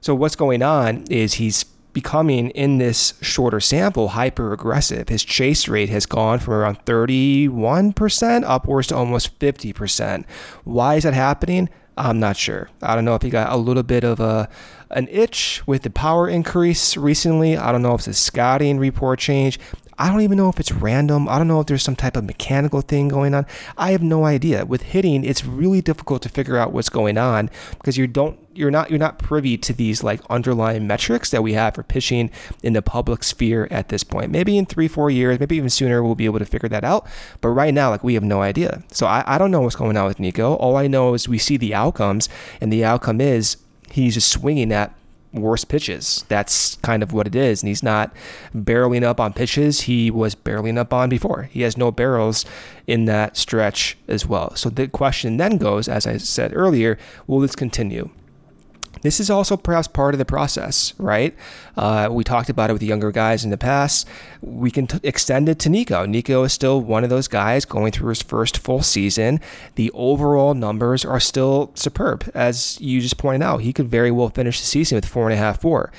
So what's going on is he's becoming in this shorter sample hyper aggressive. His chase rate has gone from around 31% upwards to almost 50%. Why is that happening? I'm not sure. I don't know if he got a little bit of a an itch with the power increase recently. I don't know if it's a scouting report change. I don't even know if it's random. I don't know if there's some type of mechanical thing going on. I have no idea. With hitting, it's really difficult to figure out what's going on because you don't you're not you're not privy to these like underlying metrics that we have for pitching in the public sphere at this point. Maybe in three, four years, maybe even sooner, we'll be able to figure that out. But right now, like we have no idea. So I, I don't know what's going on with Nico. All I know is we see the outcomes, and the outcome is he's just swinging at worst pitches. That's kind of what it is. And he's not barreling up on pitches he was barreling up on before. He has no barrels in that stretch as well. So the question then goes, as I said earlier, will this continue? This is also perhaps part of the process, right? Uh, we talked about it with the younger guys in the past. We can t- extend it to Nico. Nico is still one of those guys going through his first full season. The overall numbers are still superb. As you just pointed out, he could very well finish the season with four and a half four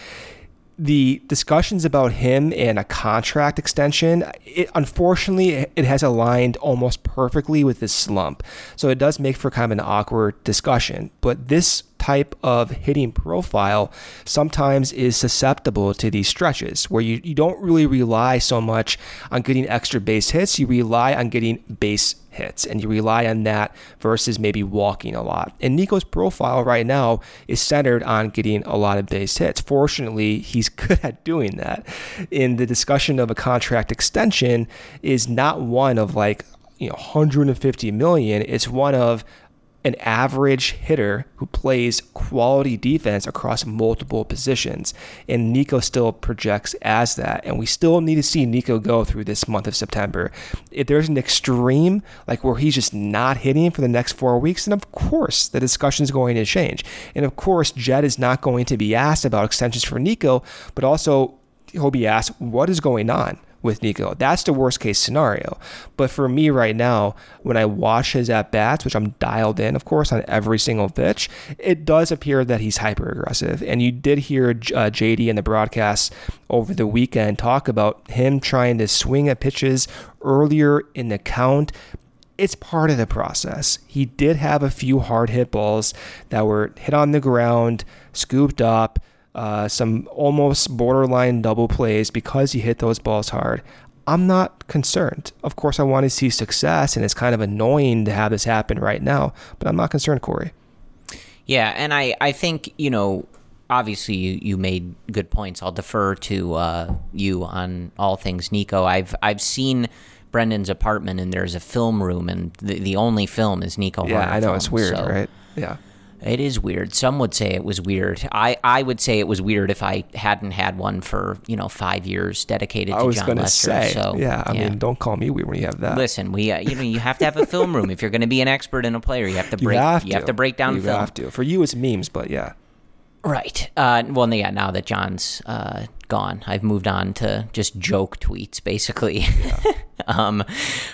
the discussions about him and a contract extension, it, unfortunately, it has aligned almost perfectly with this slump. So it does make for kind of an awkward discussion. But this type of hitting profile sometimes is susceptible to these stretches where you, you don't really rely so much on getting extra base hits, you rely on getting base hits and you rely on that versus maybe walking a lot. And Nico's profile right now is centered on getting a lot of base hits. Fortunately, he's good at doing that. In the discussion of a contract extension is not one of like, you know, 150 million. It's one of an average hitter who plays quality defense across multiple positions. And Nico still projects as that. And we still need to see Nico go through this month of September. If there's an extreme, like where he's just not hitting for the next four weeks, then of course the discussion is going to change. And of course, Jed is not going to be asked about extensions for Nico, but also he'll be asked what is going on with Nico. That's the worst case scenario. But for me right now, when I watch his at bats, which I'm dialed in, of course, on every single pitch, it does appear that he's hyper aggressive. And you did hear uh, JD in the broadcast over the weekend talk about him trying to swing at pitches earlier in the count it's part of the process. He did have a few hard hit balls that were hit on the ground, scooped up, uh, some almost borderline double plays because he hit those balls hard. I'm not concerned. Of course, I want to see success, and it's kind of annoying to have this happen right now, but I'm not concerned, Corey. Yeah, and I, I think, you know, obviously you, you made good points. I'll defer to uh, you on all things Nico. I've I've seen Brendan's apartment, and there's a film room, and the, the only film is Nico. Yeah, Hoerner I know film, it's weird, so- right? Yeah. It is weird. Some would say it was weird. I, I would say it was weird if I hadn't had one for you know five years dedicated I to was John going to Lester. say, so yeah. I mean, don't call me weird when you have that. listen, we uh, you know you have to have a film room if you're going to be an expert in a player. You have to you break. have to. you have to break down You film. have to. For you, it's memes, but yeah. Right. Uh, well, yeah. Now that John's uh, gone, I've moved on to just joke tweets, basically. um,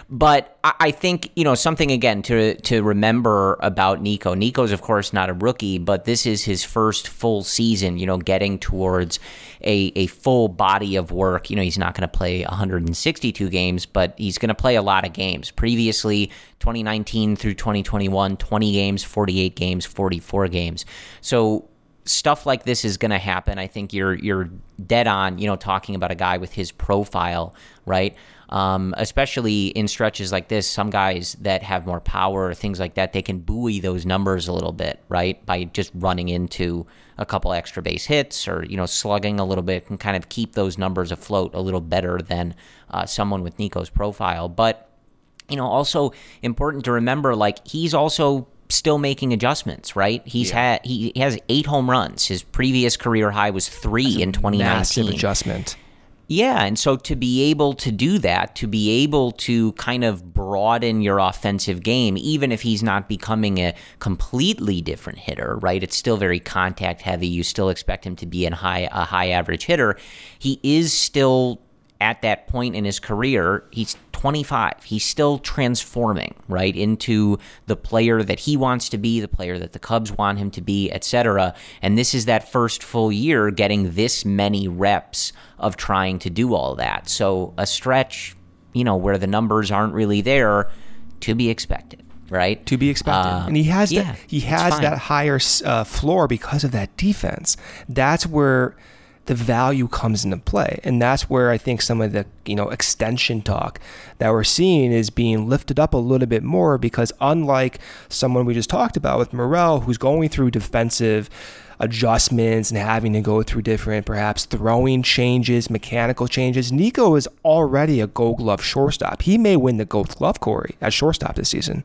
but I, I think you know something again to to remember about Nico. Nico's, of course, not a rookie, but this is his first full season. You know, getting towards a a full body of work. You know, he's not going to play 162 games, but he's going to play a lot of games. Previously, 2019 through 2021, 20 games, 48 games, 44 games. So stuff like this is going to happen. I think you're you're dead on. You know, talking about a guy with his profile, right? Um, especially in stretches like this, some guys that have more power things like that, they can buoy those numbers a little bit, right? By just running into a couple extra base hits or you know slugging a little bit, can kind of keep those numbers afloat a little better than uh, someone with Nico's profile, but you know, also important to remember, like he's also still making adjustments, right? He's had he, he has eight home runs. His previous career high was three in 2019. Massive 2019. adjustment. Yeah, and so to be able to do that, to be able to kind of broaden your offensive game, even if he's not becoming a completely different hitter, right? It's still very contact heavy. You still expect him to be high a high average hitter. He is still at that point in his career, he's 25. He's still transforming, right, into the player that he wants to be, the player that the Cubs want him to be, etc. And this is that first full year getting this many reps of trying to do all that. So a stretch, you know, where the numbers aren't really there to be expected, right? to be expected. Uh, and he has yeah, that he has that higher uh, floor because of that defense. That's where the value comes into play, and that's where I think some of the you know extension talk that we're seeing is being lifted up a little bit more because unlike someone we just talked about with Morel, who's going through defensive adjustments and having to go through different perhaps throwing changes, mechanical changes. Nico is already a gold glove shortstop. He may win the gold glove, Corey, at shortstop this season.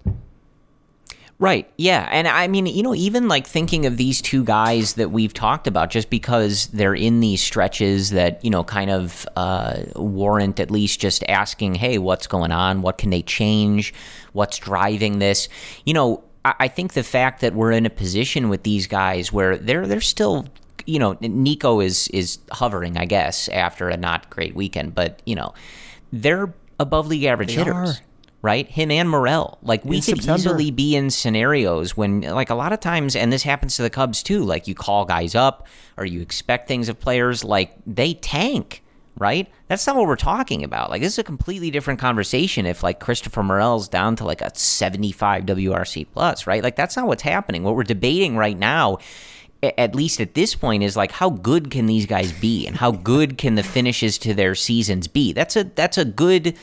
Right. Yeah. And I mean, you know, even like thinking of these two guys that we've talked about, just because they're in these stretches that, you know, kind of uh, warrant at least just asking, hey, what's going on? What can they change? What's driving this? You know, I, I think the fact that we're in a position with these guys where they're they're still you know, Nico is is hovering, I guess, after a not great weekend, but you know, they're above league average They hitters. are. Right, him and Morel. Like we In could September. easily be in scenarios when, like a lot of times, and this happens to the Cubs too. Like you call guys up, or you expect things of players, like they tank. Right, that's not what we're talking about. Like this is a completely different conversation. If like Christopher Morel's down to like a seventy-five WRC plus, right? Like that's not what's happening. What we're debating right now at least at this point is like how good can these guys be and how good can the finishes to their seasons be that's a that's a good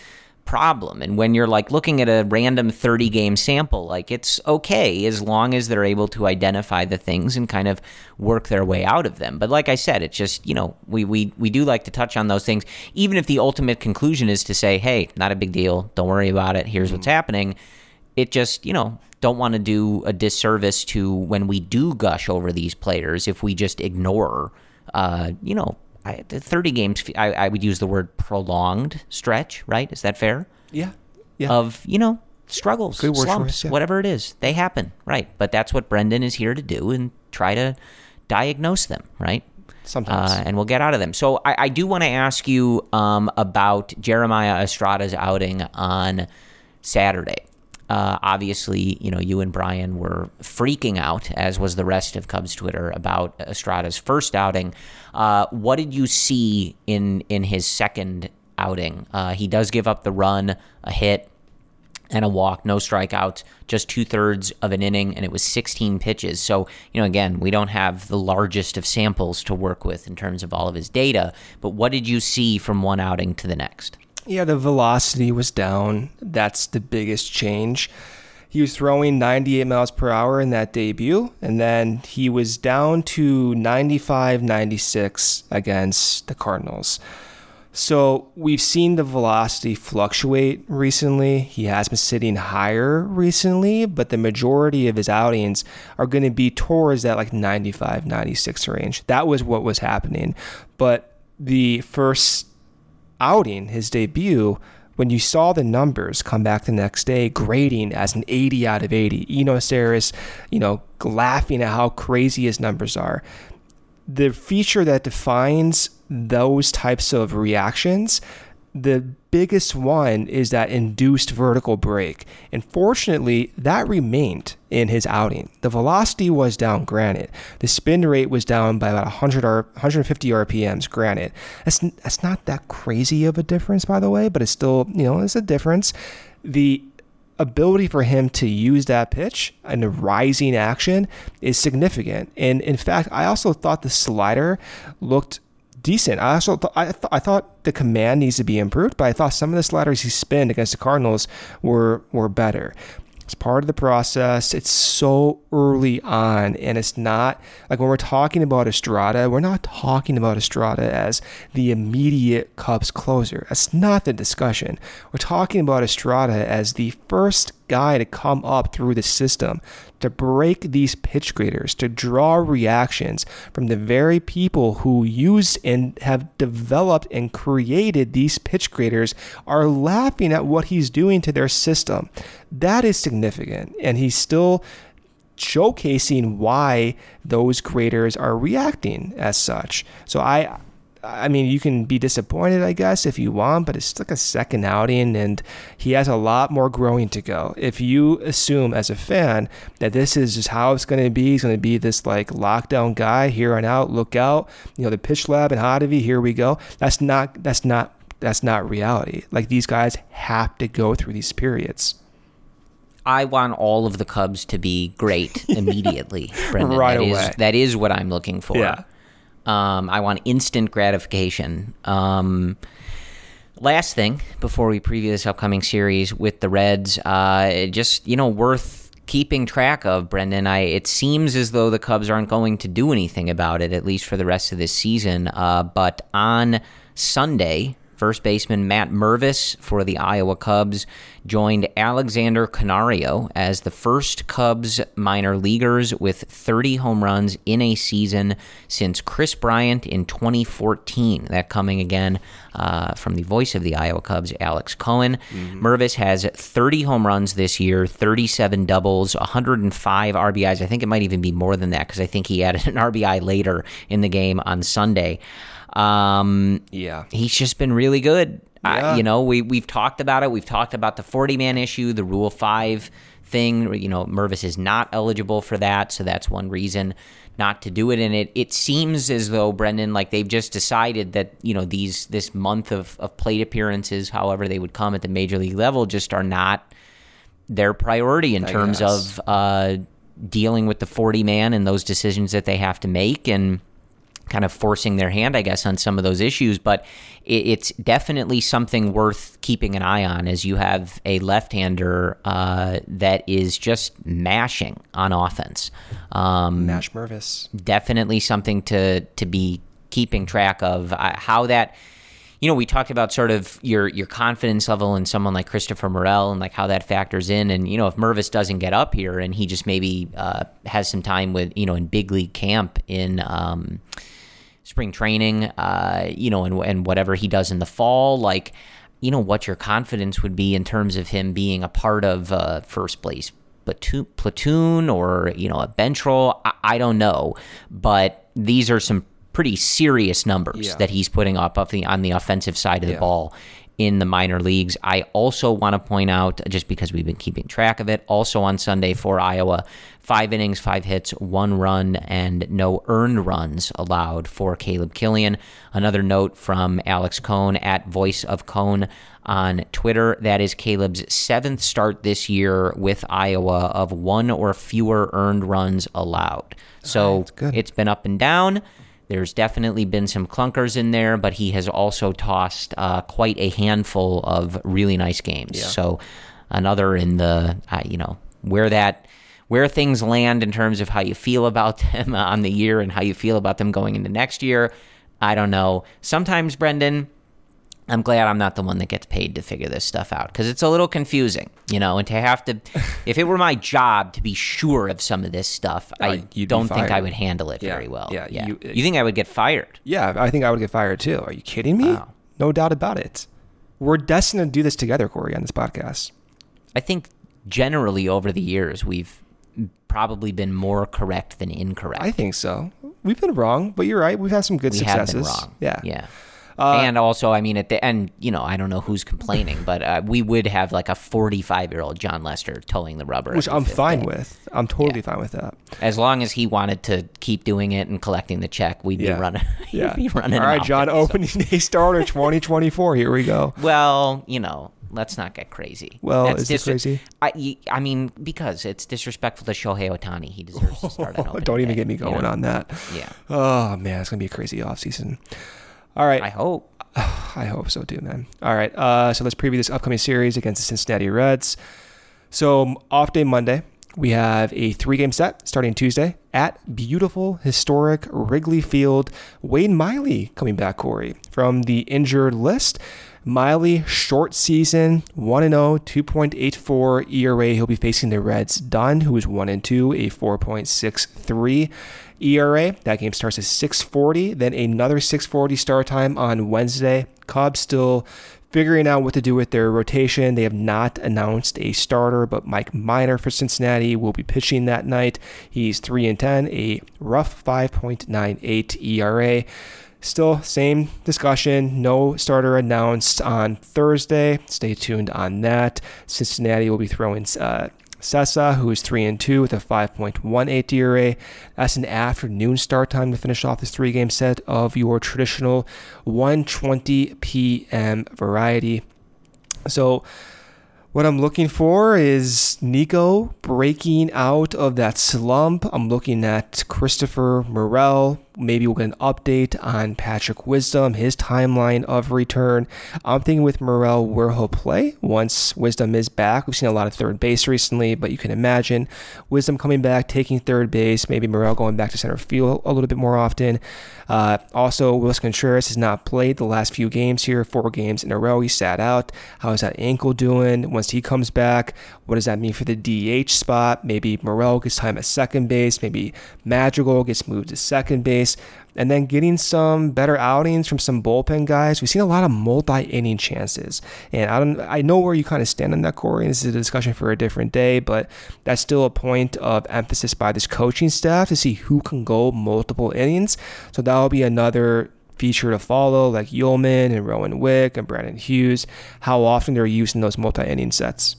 problem. And when you're like looking at a random 30 game sample like it's okay as long as they're able to identify the things and kind of work their way out of them. But like i said it's just you know we we, we do like to touch on those things. Even if the ultimate conclusion is to say hey not a big deal. Don't worry about it. Here's what's happening. It just you know don't want to do a disservice to when we do gush over these players if we just ignore uh you know I, the 30 games I, I would use the word prolonged stretch right is that fair Yeah. Yeah. of you know struggles slumps choice, yeah. whatever it is they happen right but that's what brendan is here to do and try to diagnose them right Sometimes. uh, and we'll get out of them. So I, I do want to ask you um, about Jeremiah Estrada's outing on Saturday. Uh, obviously, you know you and Brian were freaking out, as was the rest of Cubs Twitter, about Estrada's first outing. Uh, what did you see in in his second outing? Uh, he does give up the run, a hit, and a walk, no strikeouts, just two thirds of an inning, and it was 16 pitches. So, you know, again, we don't have the largest of samples to work with in terms of all of his data, but what did you see from one outing to the next? Yeah, the velocity was down. That's the biggest change. He was throwing 98 miles per hour in that debut, and then he was down to 95, 96 against the Cardinals. So we've seen the velocity fluctuate recently. He has been sitting higher recently, but the majority of his outings are going to be towards that like 95, 96 range. That was what was happening. But the first outing, his debut, when you saw the numbers come back the next day, grading as an 80 out of 80, Eno Sarris, you know, laughing at how crazy his numbers are. The feature that defines those types of reactions, the biggest one is that induced vertical break. And fortunately, that remained in his outing. The velocity was down, granted. The spin rate was down by about 100 R, 150 RPMs, granted. That's, that's not that crazy of a difference, by the way, but it's still, you know, it's a difference. The ability for him to use that pitch and the rising action is significant. And in fact, I also thought the slider looked decent. I also th- I, th- I thought the command needs to be improved, but I thought some of the sliders he spinned against the Cardinals were were better. It's part of the process. It's so early on, and it's not like when we're talking about Estrada, we're not talking about Estrada as the immediate Cubs closer. That's not the discussion. We're talking about Estrada as the first guy to come up through the system to break these pitch graders, to draw reactions from the very people who use and have developed and created these pitch graders are laughing at what he's doing to their system. That is significant. And he's still showcasing why those graders are reacting as such. So I I mean, you can be disappointed, I guess, if you want, but it's like a second outing and he has a lot more growing to go. If you assume as a fan that this is just how it's going to be, he's going to be this like lockdown guy here on out, look out, you know, the pitch lab and Hottovy, here we go. That's not, that's not, that's not reality. Like these guys have to go through these periods. I want all of the Cubs to be great immediately, Brendan. Right That is- away. that is what I'm looking for. Yeah. Um, I want instant gratification. Um, last thing before we preview this upcoming series with the Reds, uh, just you know, worth keeping track of, Brendan. I it seems as though the Cubs aren't going to do anything about it, at least for the rest of this season. Uh, but on Sunday, First baseman Matt Mervis for the Iowa Cubs joined Alexander Canario as the first Cubs minor leaguers with 30 home runs in a season since Kris Bryant in 2014. That coming again uh, from the voice of the Iowa Cubs, Alex Cohen. Mervis has 30 home runs this year, 37 doubles, 105 RBIs. I think it might even be more than that because I think he added an RBI later in the game on Sunday. Um, Yeah. he's just been really good. Yeah. I, you know, we we've talked about it. We've talked about the forty man issue, the Rule Five thing. You know, Mervis is not eligible for that, so that's one reason not to do it. And it it seems as though Brendan, like they've just decided that you know these this month of of plate appearances, however they would come at the major league level, just are not their priority in I terms guess. of uh, dealing with the 40 man and those decisions that they have to make and kind of forcing their hand, I guess, on some of those issues. But it's definitely something worth keeping an eye on as you have a left hander uh, that is just mashing on offense. Um, Nash Mervis. definitely something to to be keeping track of uh, how that you know we talked about sort of your your confidence level in someone like Christopher Morel and like how that factors in and you know if Mervis doesn't get up here and he just maybe uh, has some time with you know in big league camp in um, spring training uh, you know and, and whatever he does in the fall like you know what your confidence would be in terms of him being a part of uh, first place platoon, platoon or you know a bench role. I, I don't know, but these are some pretty serious numbers Yeah. that he's putting up of the, on the offensive side of the ball in the minor leagues. I also want to point out, just because we've been keeping track of it, also on Sunday for Iowa, five innings, five hits, one run, and no earned runs allowed for Caleb Killian. Another note from Alex Cohen at Voice of Cohen on Twitter. That is Caleb's seventh start this year with Iowa of one or fewer earned runs allowed. So it's been up and down. There's definitely been some clunkers in there, but he has also tossed uh, quite a handful of really nice games. So another in the uh, you know where that where things land in terms of how you feel about them on the year and how you feel about them going into next year. I don't know. Sometimes Brendan, I'm glad I'm not the one that gets paid to figure this stuff out because it's a little confusing, you know. And to have to, if it were my job to be sure of some of this stuff, oh, I don't think I would handle it Yeah, very well. yeah, yeah. you- You, think I would get fired? Yeah, I think I would get fired too. Are you kidding me? Wow. No doubt about it. We're destined to do this together, Corey, on this podcast. I think generally over the years we've probably been more correct than incorrect. I think so. We've been wrong, but you're right. We've had some good we successes. have been wrong. Yeah. yeah. Uh, and also, I mean, at the end, you know, I don't know who's complaining, but uh, we would have like a 45 year old Jon Lester toeing the rubber. Which I'm fine day. with. I'm totally Yeah. fine with that. As long as he wanted to keep doing it and collecting the check, we'd Yeah. be running. Yeah. be running. All right, John, so- opening day starter 2024. Here we go. Well, you know, let's not get crazy. Well, is this disre- crazy? I, I mean, because it's disrespectful to Shohei Ohtani. He deserves to start opening Don't even day, get me you going know? on that. Yeah, Oh, man, it's going to be a crazy offseason. All right. I hope. I hope so too, man. All right. Uh, so let's preview this upcoming series against the Cincinnati Reds. So off day Monday, we have a three-game set starting Tuesday at beautiful, historic Wrigley Field. Wade Miley coming back, Corey, from the injured list. Miley, short season, 1 0, 2.84 ERA. He'll be facing the Reds' Dunn, who is 1 2, a 4.63 ERA. That game starts at 6:40. Then another 6:40 start time on Wednesday. Cubs still figuring out what to do with their rotation. They have not announced a starter, but Mike Minor for Cincinnati will be pitching that night. He's 3 and 10, a rough 5.98 ERA. Still, same discussion. No starter announced on Thursday. Stay tuned on that. Cincinnati will be throwing uh, Cessa, who is 3 and 2 with a 5.18 ERA. That's an afternoon start time to finish off this three game set of your traditional 1:20 p.m. variety. So, what I'm looking for is Nico breaking out of that slump. I'm looking at Christopher Morel maybe we'll get an update on Patrick Wisdom, his timeline of return. I'm thinking with Morel where he'll play once Wisdom is back. We've seen a lot of third base recently, but you can imagine Wisdom coming back, taking third base, maybe Morel going back to center field a little bit more often. Uh, also, Willson Contreras has not played the last few games here, four games in a row. He sat out. How is that ankle doing? Once he comes back, what does that mean for the DH spot? Maybe Morel gets time at second base. Maybe Madrigal gets moved to second base and then getting some better outings from some bullpen guys. We've seen a lot of multi-inning chances, and I don't, I know where you kind of stand on that, Corey. This is a discussion for a different day, but that's still a point of emphasis by this coaching staff to see who can go multiple innings. So that will be another feature to follow, like Uelmen and Rowan Wick and Brandon Hughes. How often they're using those multi-inning sets.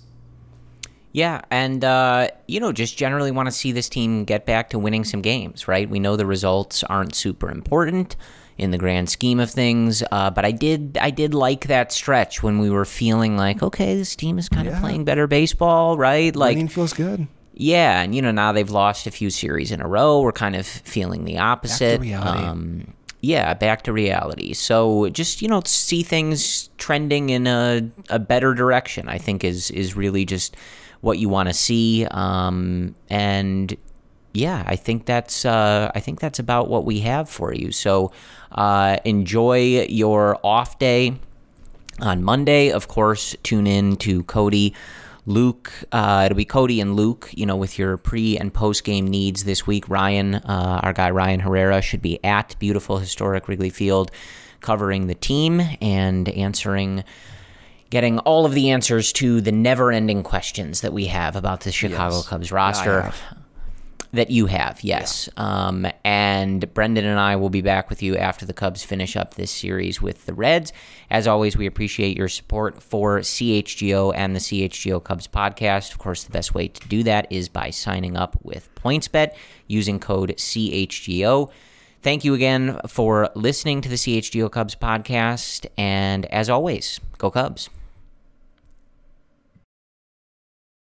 Yeah, and uh, you know, just generally want to see this team get back to winning some games, right? We know the results aren't super important in the grand scheme of things, uh, but I did I did like that stretch when we were feeling like, okay, this team is kind of playing better baseball, right? Like Winning feels good. Yeah, and you know now they've lost a few series in a row. We're kind of feeling the opposite. reality. Um, yeah, back to reality. So just you know see things trending in a, a better direction. I think is is really just what you want to see. Um, and yeah, I think that's uh, I think that's about what we have for you. So uh, enjoy your off day on Monday. Of course, tune in to Cody. Luke, uh, it'll be Cody and Luke, you know, with your pre and post game needs this week. Ryan, uh, our guy Ryan Herrera, should be at beautiful historic Wrigley Field covering the team and answering getting all of the answers to the never-ending questions that we have about the Chicago Yes. Cubs roster. That you have, yes. Um, and Brendan and I will be back with you after the Cubs finish up this series with the Reds. As always, we appreciate your support for CHGO and the CHGO Cubs podcast. Of course, the best way to do that is by signing up with PointsBet using code CHGO. Thank you again for listening to the CHGO Cubs podcast. And as always, go Cubs.